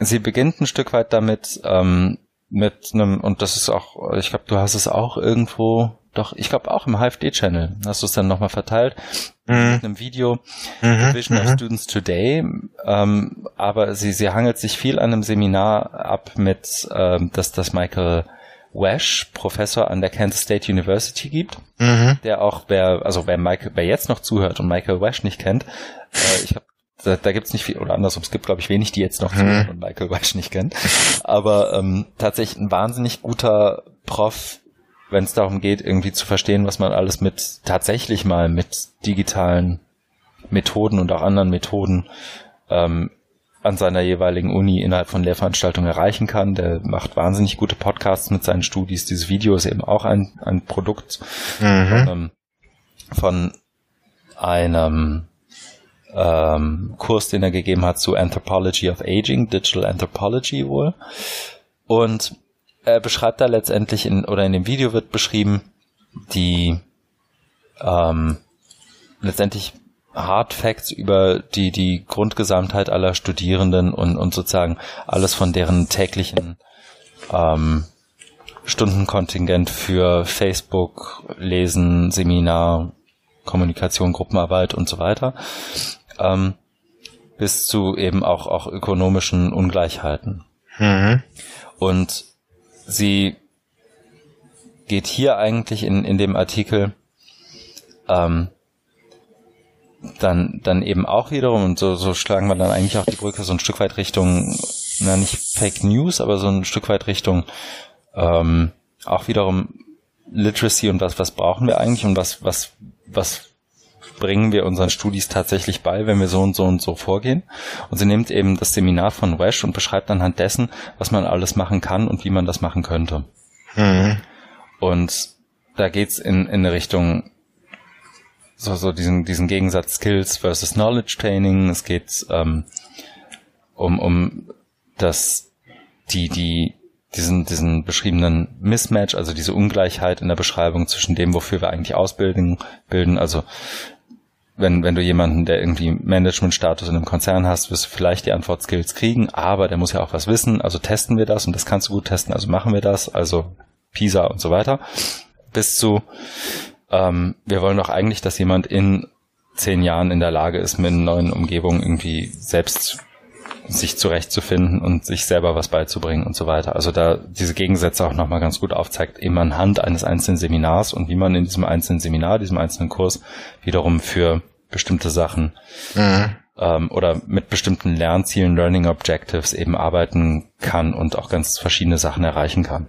sie beginnt ein Stück weit damit, ähm, mit einem, und das ist auch, ich glaube, du hast es auch irgendwo, doch, ich glaube auch im HFD-Channel, hast du es dann nochmal verteilt, mhm. mit einem Video, mhm. Vision mhm. of Students Today, ähm, aber sie, sie hangelt sich viel an einem Seminar ab mit, ähm, dass das Michael Wesh, Professor an der Kansas State University gibt, mhm. der auch, wer, also wer Michael, wer jetzt noch zuhört und Michael Wesh nicht kennt, äh, ich habe da, da gibt es nicht viel, oder andersrum, es gibt, glaube ich, wenig, die jetzt noch mhm. und Michael Wesch nicht kennen. Aber ähm, tatsächlich ein wahnsinnig guter Prof, wenn es darum geht, irgendwie zu verstehen, was man alles mit tatsächlich mal mit digitalen Methoden und auch anderen Methoden ähm, an seiner jeweiligen Uni innerhalb von Lehrveranstaltungen erreichen kann. Der macht wahnsinnig gute Podcasts mit seinen Studis. Dieses Video ist eben auch ein, ein Produkt mhm. ähm, von einem ähm, Kurs, den er gegeben hat zu Anthropology of Aging, Digital Anthropology wohl. Und er beschreibt da letztendlich in, oder in dem Video wird beschrieben, die ähm, letztendlich Hard Facts über die, die Grundgesamtheit aller Studierenden und, und sozusagen alles von deren täglichen ähm, Stundenkontingent für Facebook, Lesen, Seminar, Kommunikation, Gruppenarbeit und so weiter ähm, bis zu eben auch, auch ökonomischen Ungleichheiten. Mhm. Und sie geht hier eigentlich in, in dem Artikel ähm, dann, dann eben auch wiederum, und so, so schlagen wir dann eigentlich auch die Brücke so ein Stück weit Richtung, na nicht Fake News, aber so ein Stück weit Richtung ähm, auch wiederum Literacy und was, was brauchen wir eigentlich und was, was, was bringen wir unseren Studis tatsächlich bei, wenn wir so und so und so vorgehen. Und sie nimmt eben das Seminar von Wesh und beschreibt anhand dessen, was man alles machen kann und wie man das machen könnte. Mhm. Und da geht's in, in eine Richtung so, so diesen, diesen Gegensatz Skills versus Knowledge Training. Es geht ähm, um, um das, die, die, diesen, diesen beschriebenen Mismatch, also diese Ungleichheit in der Beschreibung zwischen dem, wofür wir eigentlich ausbilden, bilden, also wenn, wenn du jemanden, der irgendwie Management-Status in einem Konzern hast, wirst du vielleicht die Antwort Skills kriegen, aber der muss ja auch was wissen, also testen wir das und das kannst du gut testen, also machen wir das, also PISA und so weiter, bis zu, ähm, wir wollen doch eigentlich, dass jemand in zehn Jahren in der Lage ist, mit einer neuen Umgebung irgendwie selbst sich zurechtzufinden und sich selber was beizubringen und so weiter. Also da diese Gegensätze auch nochmal ganz gut aufzeigt, eben anhand eines einzelnen Seminars und wie man in diesem einzelnen Seminar, diesem einzelnen Kurs wiederum für bestimmte Sachen mhm. ähm, oder mit bestimmten Lernzielen, Learning Objectives eben arbeiten kann und auch ganz verschiedene Sachen erreichen kann.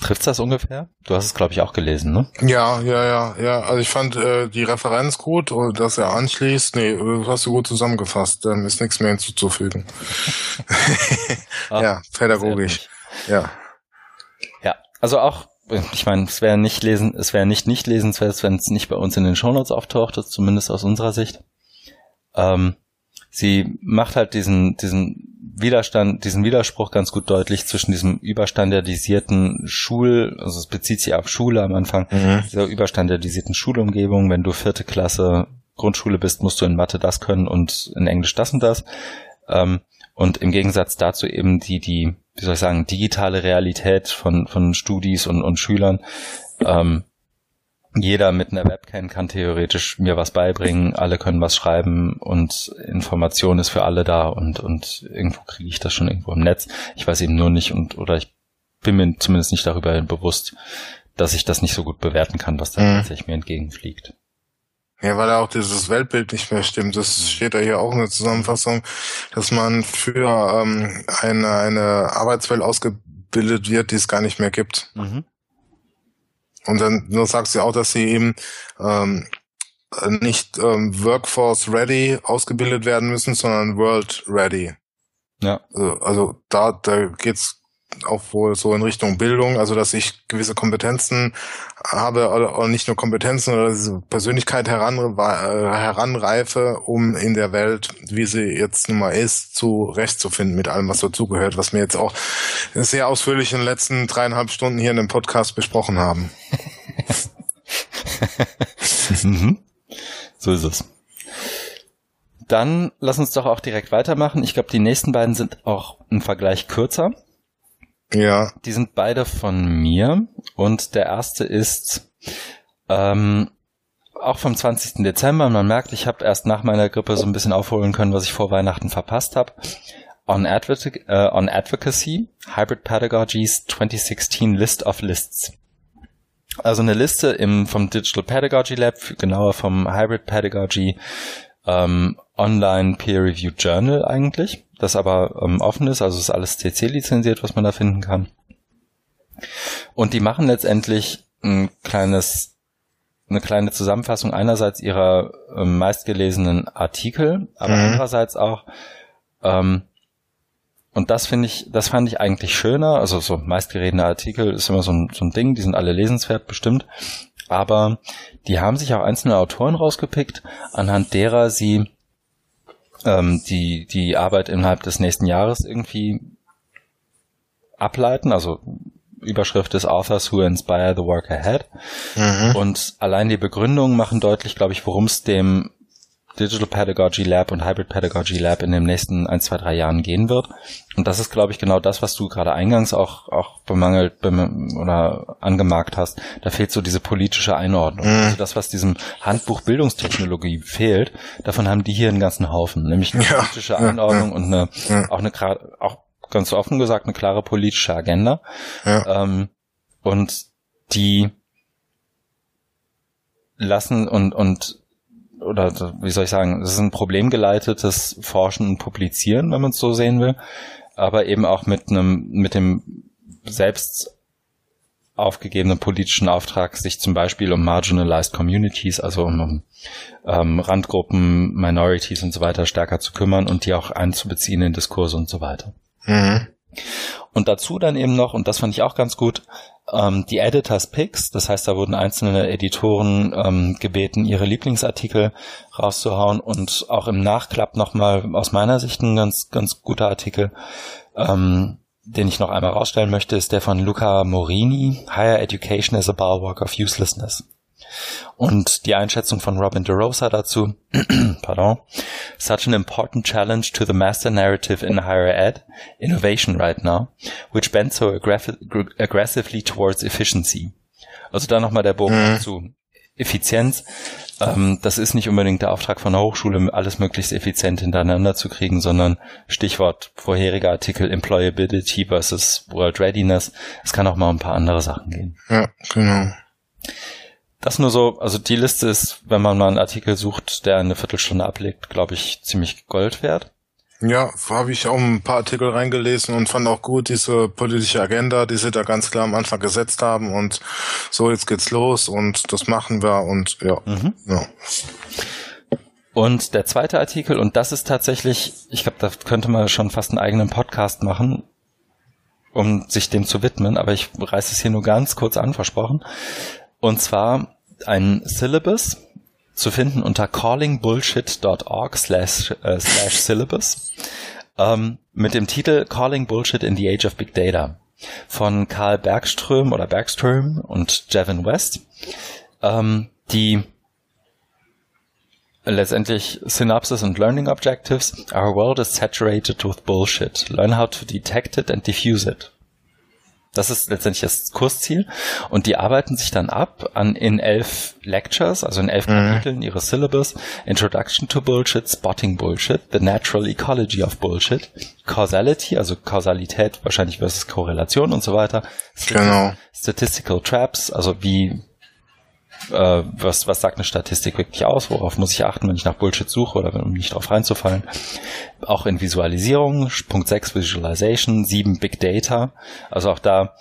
Trifft's das ungefähr? Du hast es, glaube ich, auch gelesen, ne? Ja, ja, ja, ja. Also ich fand äh, die Referenz gut und dass er anschließt. Nee, das hast du gut zusammengefasst. Ähm, ist nichts mehr hinzuzufügen. ja, pädagogisch. Ja. Ja, also auch, ich meine, es wäre nicht lesen, es wäre nicht nicht lesenswert, wenn es nicht bei uns in den Shownotes auftaucht, zumindest aus unserer Sicht. Ähm, sie macht halt diesen, diesen Widerstand, diesen Widerspruch ganz gut deutlich zwischen diesem überstandardisierten Schul, also es bezieht sich auf Schule am Anfang, mhm. dieser überstandardisierten Schulumgebung. Wenn du vierte Klasse Grundschule bist, musst du in Mathe das können und in Englisch das und das. Ähm, und im Gegensatz dazu eben die, die, wie soll ich sagen, digitale Realität von, von Studis und, und Schülern, ähm, jeder mit einer Webcam kann theoretisch mir was beibringen, alle können was schreiben und Information ist für alle da und, und irgendwo kriege ich das schon irgendwo im Netz. Ich weiß eben nur nicht und oder ich bin mir zumindest nicht darüber bewusst, dass ich das nicht so gut bewerten kann, was da mhm. tatsächlich mir entgegenfliegt. Ja, weil auch dieses Weltbild nicht mehr stimmt. Das steht da hier auch in der Zusammenfassung, dass man für ähm, eine, eine Arbeitswelt ausgebildet wird, die es gar nicht mehr gibt. Mhm. Und dann nur sagst du auch, dass sie eben ähm, nicht ähm, Workforce ready ausgebildet werden müssen, sondern World ready. Ja. Also, also da, da geht's auch wohl so in Richtung Bildung, also dass ich gewisse Kompetenzen habe, oder nicht nur Kompetenzen oder diese Persönlichkeit heran, äh, heranreife, um in der Welt, wie sie jetzt nun mal ist, zurechtzufinden mit allem, was dazugehört, was wir jetzt auch sehr ausführlich in den letzten dreieinhalb Stunden hier in dem Podcast besprochen haben. mhm. So ist es. Dann lass uns doch auch direkt weitermachen. Ich glaube, die nächsten beiden sind auch im Vergleich kürzer. Ja. Die sind beide von mir und der erste ist ähm, auch vom 20. Dezember. Man merkt, ich habe erst nach meiner Grippe so ein bisschen aufholen können, was ich vor Weihnachten verpasst habe. On, Advoc äh, on Advocacy, Hybrid Pedagogies 2016 List of Lists. Also eine Liste im, vom Digital Pedagogy Lab, genauer vom Hybrid Pedagogy ähm, Online Peer Review Journal eigentlich, das aber ähm, offen ist, also ist alles CC lizenziert, was man da finden kann. Und die machen letztendlich ein kleines, eine kleine Zusammenfassung einerseits ihrer ähm, meistgelesenen Artikel, aber mhm. andererseits auch ähm, und das finde ich, das fand ich eigentlich schöner. Also so meistgeredene Artikel ist immer so ein, so ein Ding, die sind alle lesenswert bestimmt. Aber die haben sich auch einzelne Autoren rausgepickt, anhand derer sie ähm, die, die Arbeit innerhalb des nächsten Jahres irgendwie ableiten. Also Überschrift des Authors Who Inspire the Work Ahead. Mhm. Und allein die Begründungen machen deutlich, glaube ich, worum es dem Digital Pedagogy Lab und Hybrid Pedagogy Lab in den nächsten ein, zwei, drei Jahren gehen wird. Und das ist, glaube ich, genau das, was du gerade eingangs auch, auch bemangelt bem oder angemerkt hast. Da fehlt so diese politische Einordnung. Mhm. Also das, was diesem Handbuch Bildungstechnologie fehlt, davon haben die hier einen ganzen Haufen. Nämlich eine ja. politische Einordnung ja. und eine, ja. auch eine, auch ganz offen gesagt, eine klare politische Agenda. Ähm, und die lassen und, und oder wie soll ich sagen, es ist ein problemgeleitetes Forschen und Publizieren, wenn man es so sehen will, aber eben auch mit einem, mit dem selbst aufgegebenen politischen Auftrag, sich zum Beispiel um marginalized communities, also um, um ähm, Randgruppen, Minorities und so weiter stärker zu kümmern und die auch einzubeziehen in Diskurse und so weiter. Mhm. Und dazu dann eben noch, und das fand ich auch ganz gut, ähm, die Editors Picks. Das heißt, da wurden einzelne Editoren ähm, gebeten, ihre Lieblingsartikel rauszuhauen und auch im Nachklapp nochmal aus meiner Sicht ein ganz, ganz guter Artikel, ähm, den ich noch einmal rausstellen möchte, ist der von Luca Morini, Higher Education as a Bulwark of Uselessness. Und die Einschätzung von Robin DeRosa dazu, pardon, such an important challenge to the master narrative in higher ed, innovation right now, which bends so aggressively towards efficiency. Also da nochmal der Bogen mhm. zu Effizienz. Ähm, das ist nicht unbedingt der Auftrag von der Hochschule, alles möglichst effizient hintereinander zu kriegen, sondern Stichwort vorheriger Artikel Employability versus World Readiness. Es kann auch mal um ein paar andere Sachen gehen. Ja, genau. Das nur so, also die Liste ist, wenn man mal einen Artikel sucht, der eine Viertelstunde ablegt, glaube ich, ziemlich Gold wert. Ja, habe ich auch ein paar Artikel reingelesen und fand auch gut diese politische Agenda, die sie da ganz klar am Anfang gesetzt haben und so jetzt geht's los und das machen wir und ja. Mhm. ja. Und der zweite Artikel, und das ist tatsächlich, ich glaube, da könnte man schon fast einen eigenen Podcast machen, um sich dem zu widmen, aber ich reiße es hier nur ganz kurz an, versprochen. Und zwar ein Syllabus zu finden unter callingbullshit.org slash, äh, slash syllabus ähm, mit dem Titel Calling Bullshit in the Age of Big Data von Karl Bergström oder Bergström und Jevin West, ähm, die letztendlich Synopsis und Learning Objectives. Our world is saturated with bullshit. Learn how to detect it and diffuse it. Das ist letztendlich das Kursziel. Und die arbeiten sich dann ab an in elf Lectures, also in elf mhm. Kapiteln ihres Syllabus. Introduction to Bullshit, Spotting Bullshit, The Natural Ecology of Bullshit, Causality, also Kausalität wahrscheinlich versus Korrelation und so weiter. Genau. Statistical Traps, also wie äh, was, was sagt eine Statistik wirklich aus, worauf muss ich achten, wenn ich nach Bullshit suche oder um nicht drauf reinzufallen. Auch in Visualisierung, Punkt 6 Visualization, 7 Big Data, also auch da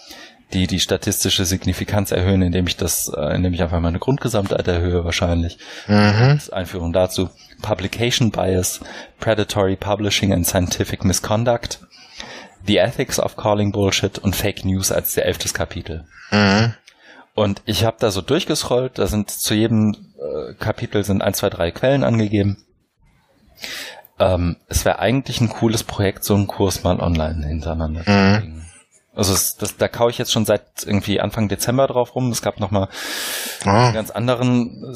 die die statistische Signifikanz erhöhen, indem ich das, äh, indem ich einfach meine Grundgesamtheit erhöhe wahrscheinlich. Mhm. Einführung dazu. Publication Bias, Predatory Publishing and Scientific Misconduct, The Ethics of Calling Bullshit und Fake News als der elftes Kapitel. Mhm. Und ich habe da so durchgescrollt, da sind zu jedem äh, Kapitel sind ein, zwei, drei Quellen angegeben. Ähm, es wäre eigentlich ein cooles Projekt, so einen Kurs mal online hintereinander zu mhm. bringen. Also es, das, da kaue ich jetzt schon seit irgendwie Anfang Dezember drauf rum. Es gab noch mal oh. einen ganz anderen,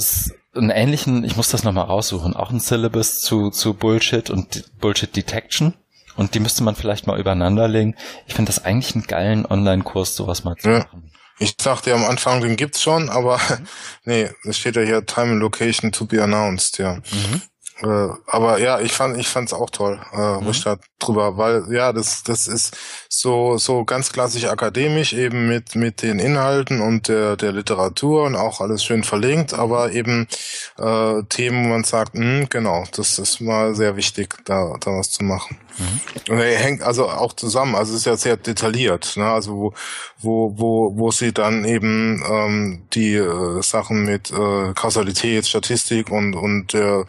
einen ähnlichen, ich muss das noch mal raussuchen, auch ein Syllabus zu, zu Bullshit und Bullshit Detection. Und die müsste man vielleicht mal übereinander legen. Ich finde das eigentlich einen geilen Online-Kurs, sowas mal zu ja. machen. Ich dachte ja am Anfang, den gibt's schon, aber mhm. nee, es steht ja hier Time and Location to be announced, ja. Mhm. Äh, aber ja, ich fand, ich fand's auch toll, äh, mhm. da drüber, weil ja, das, das ist so, so ganz klassisch akademisch eben mit, mit den Inhalten und der, der Literatur und auch alles schön verlinkt, aber eben äh, Themen, wo man sagt, mh, hm, genau, das ist mal sehr wichtig, da, da was zu machen. Mhm. Und er hängt also auch zusammen, also es ist ja sehr detailliert, ne? also wo, wo, wo, wo sie dann eben ähm, die äh, Sachen mit äh, Kausalität, Statistik und und äh,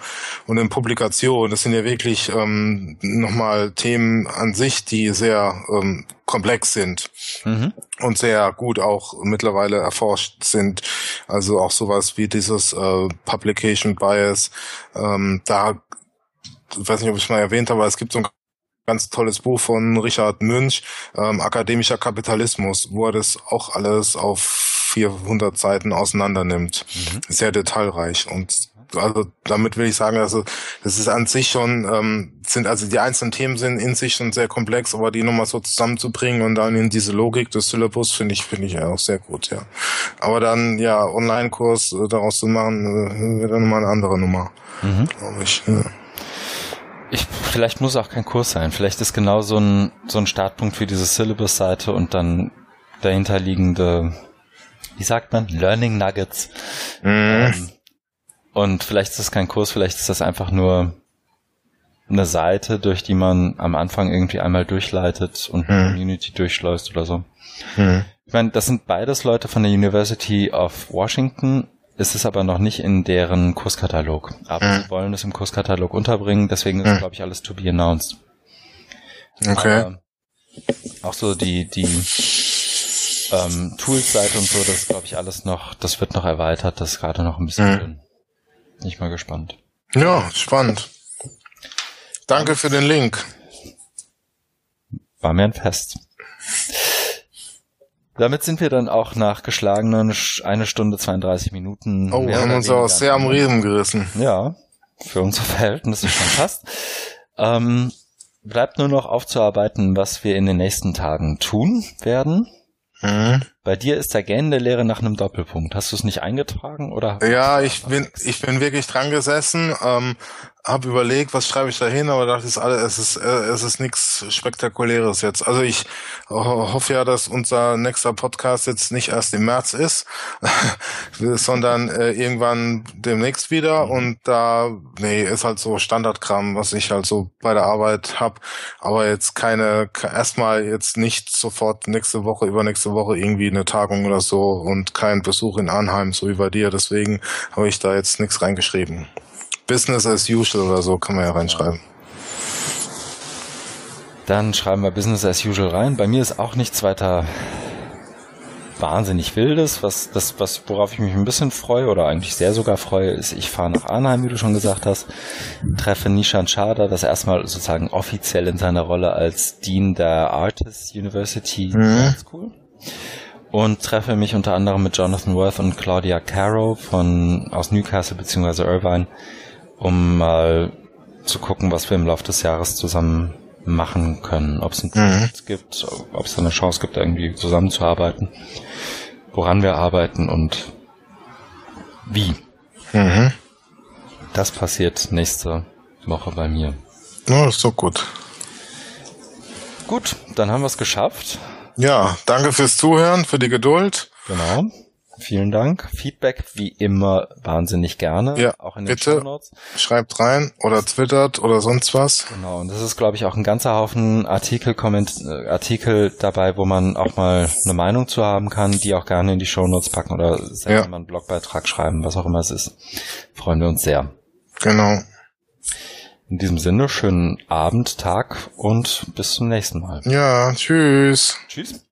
und in Publikation, das sind ja wirklich ähm, nochmal Themen an sich, die sehr ähm, komplex sind mhm. und sehr gut auch mittlerweile erforscht sind. Also auch sowas wie dieses äh, Publication Bias, ähm, da ich weiß nicht, ob ich es mal erwähnt habe, aber es gibt so ein ganz tolles Buch von Richard Münch, ähm, Akademischer Kapitalismus, wo er das auch alles auf 400 Seiten auseinander nimmt. Mhm. Sehr detailreich und also damit will ich sagen, also das ist an sich schon, ähm, sind also die einzelnen Themen sind in sich schon sehr komplex, aber die nochmal so zusammenzubringen und dann in diese Logik des Syllabus finde ich, finde ich auch sehr gut, ja. Aber dann, ja, Online-Kurs äh, daraus zu machen, äh, wäre dann nochmal eine andere Nummer, mhm. glaube ich. Ja. Ich, vielleicht muss auch kein Kurs sein. Vielleicht ist genau so ein, so ein Startpunkt für diese Syllabus-Seite und dann dahinterliegende, wie sagt man, Learning Nuggets. Mhm. Ähm, und vielleicht ist das kein Kurs, vielleicht ist das einfach nur eine Seite, durch die man am Anfang irgendwie einmal durchleitet und eine mhm. Community durchschleust oder so. Mhm. Ich meine, das sind beides Leute von der University of Washington ist es aber noch nicht in deren Kurskatalog. Aber mhm. sie wollen es im Kurskatalog unterbringen, deswegen ist, mhm. glaube ich, alles to be announced. Okay. Aber auch so die, die ähm, Tools-Seite und so, das ist, glaube ich, alles noch, das wird noch erweitert, das ist gerade noch ein bisschen mhm. Dünn. Nicht mal gespannt. Ja, spannend. Danke für den Link. War mir ein Fest. Damit sind wir dann auch nach geschlagenen eine Stunde 32 Minuten. Oh, haben uns auch sehr am Riemen gerissen. Ja, für unsere Verhältnisse schon fast. ähm, bleibt nur noch aufzuarbeiten, was wir in den nächsten Tagen tun werden. Mhm. Bei dir ist der gähnende Lehre nach einem Doppelpunkt. Hast du es nicht eingetragen oder? Ja, ich bin ich bin wirklich dran gesessen, ähm, habe überlegt, was schreibe ich da hin, aber dachte, es ist alles, es ist, äh, es ist nichts Spektakuläres jetzt. Also ich hoffe ja, dass unser nächster Podcast jetzt nicht erst im März ist, sondern äh, irgendwann demnächst wieder. Und da, nee, ist halt so Standardkram, was ich halt so bei der Arbeit hab. Aber jetzt keine, erstmal jetzt nicht sofort nächste Woche, übernächste Woche irgendwie eine Tagung oder so und kein Besuch in Arnheim, so wie bei dir. Deswegen habe ich da jetzt nichts reingeschrieben. Business as usual oder so kann man ja reinschreiben. Dann schreiben wir Business as usual rein. Bei mir ist auch nichts weiter wahnsinnig wildes. Was, das, was, worauf ich mich ein bisschen freue oder eigentlich sehr sogar freue, ist, ich fahre nach Arnheim, wie du schon gesagt hast, treffe Nishan Chada, das erstmal sozusagen offiziell in seiner Rolle als Dean der Artists University mhm. School. Und treffe mich unter anderem mit Jonathan Worth und Claudia Caro von, aus Newcastle bzw. Irvine um mal zu gucken, was wir im Laufe des Jahres zusammen machen können. Ob es ein Projekt mhm. gibt, ob es eine Chance gibt, irgendwie zusammenzuarbeiten, woran wir arbeiten und wie. Mhm. Das passiert nächste Woche bei mir. Ja, ist doch gut. Gut, dann haben wir es geschafft. Ja, danke fürs Zuhören, für die Geduld. Genau. Vielen Dank. Feedback wie immer wahnsinnig gerne. Ja, auch in den bitte Shownotes. schreibt rein oder twittert oder sonst was. Genau, und das ist, glaube ich, auch ein ganzer Haufen Artikel, Komment äh, Artikel dabei, wo man auch mal eine Meinung zu haben kann, die auch gerne in die Shownotes packen oder selber ja. mal einen Blogbeitrag schreiben, was auch immer es ist. Freuen wir uns sehr. Genau. In diesem Sinne, schönen Abend, Tag und bis zum nächsten Mal. Ja, tschüss. Tschüss.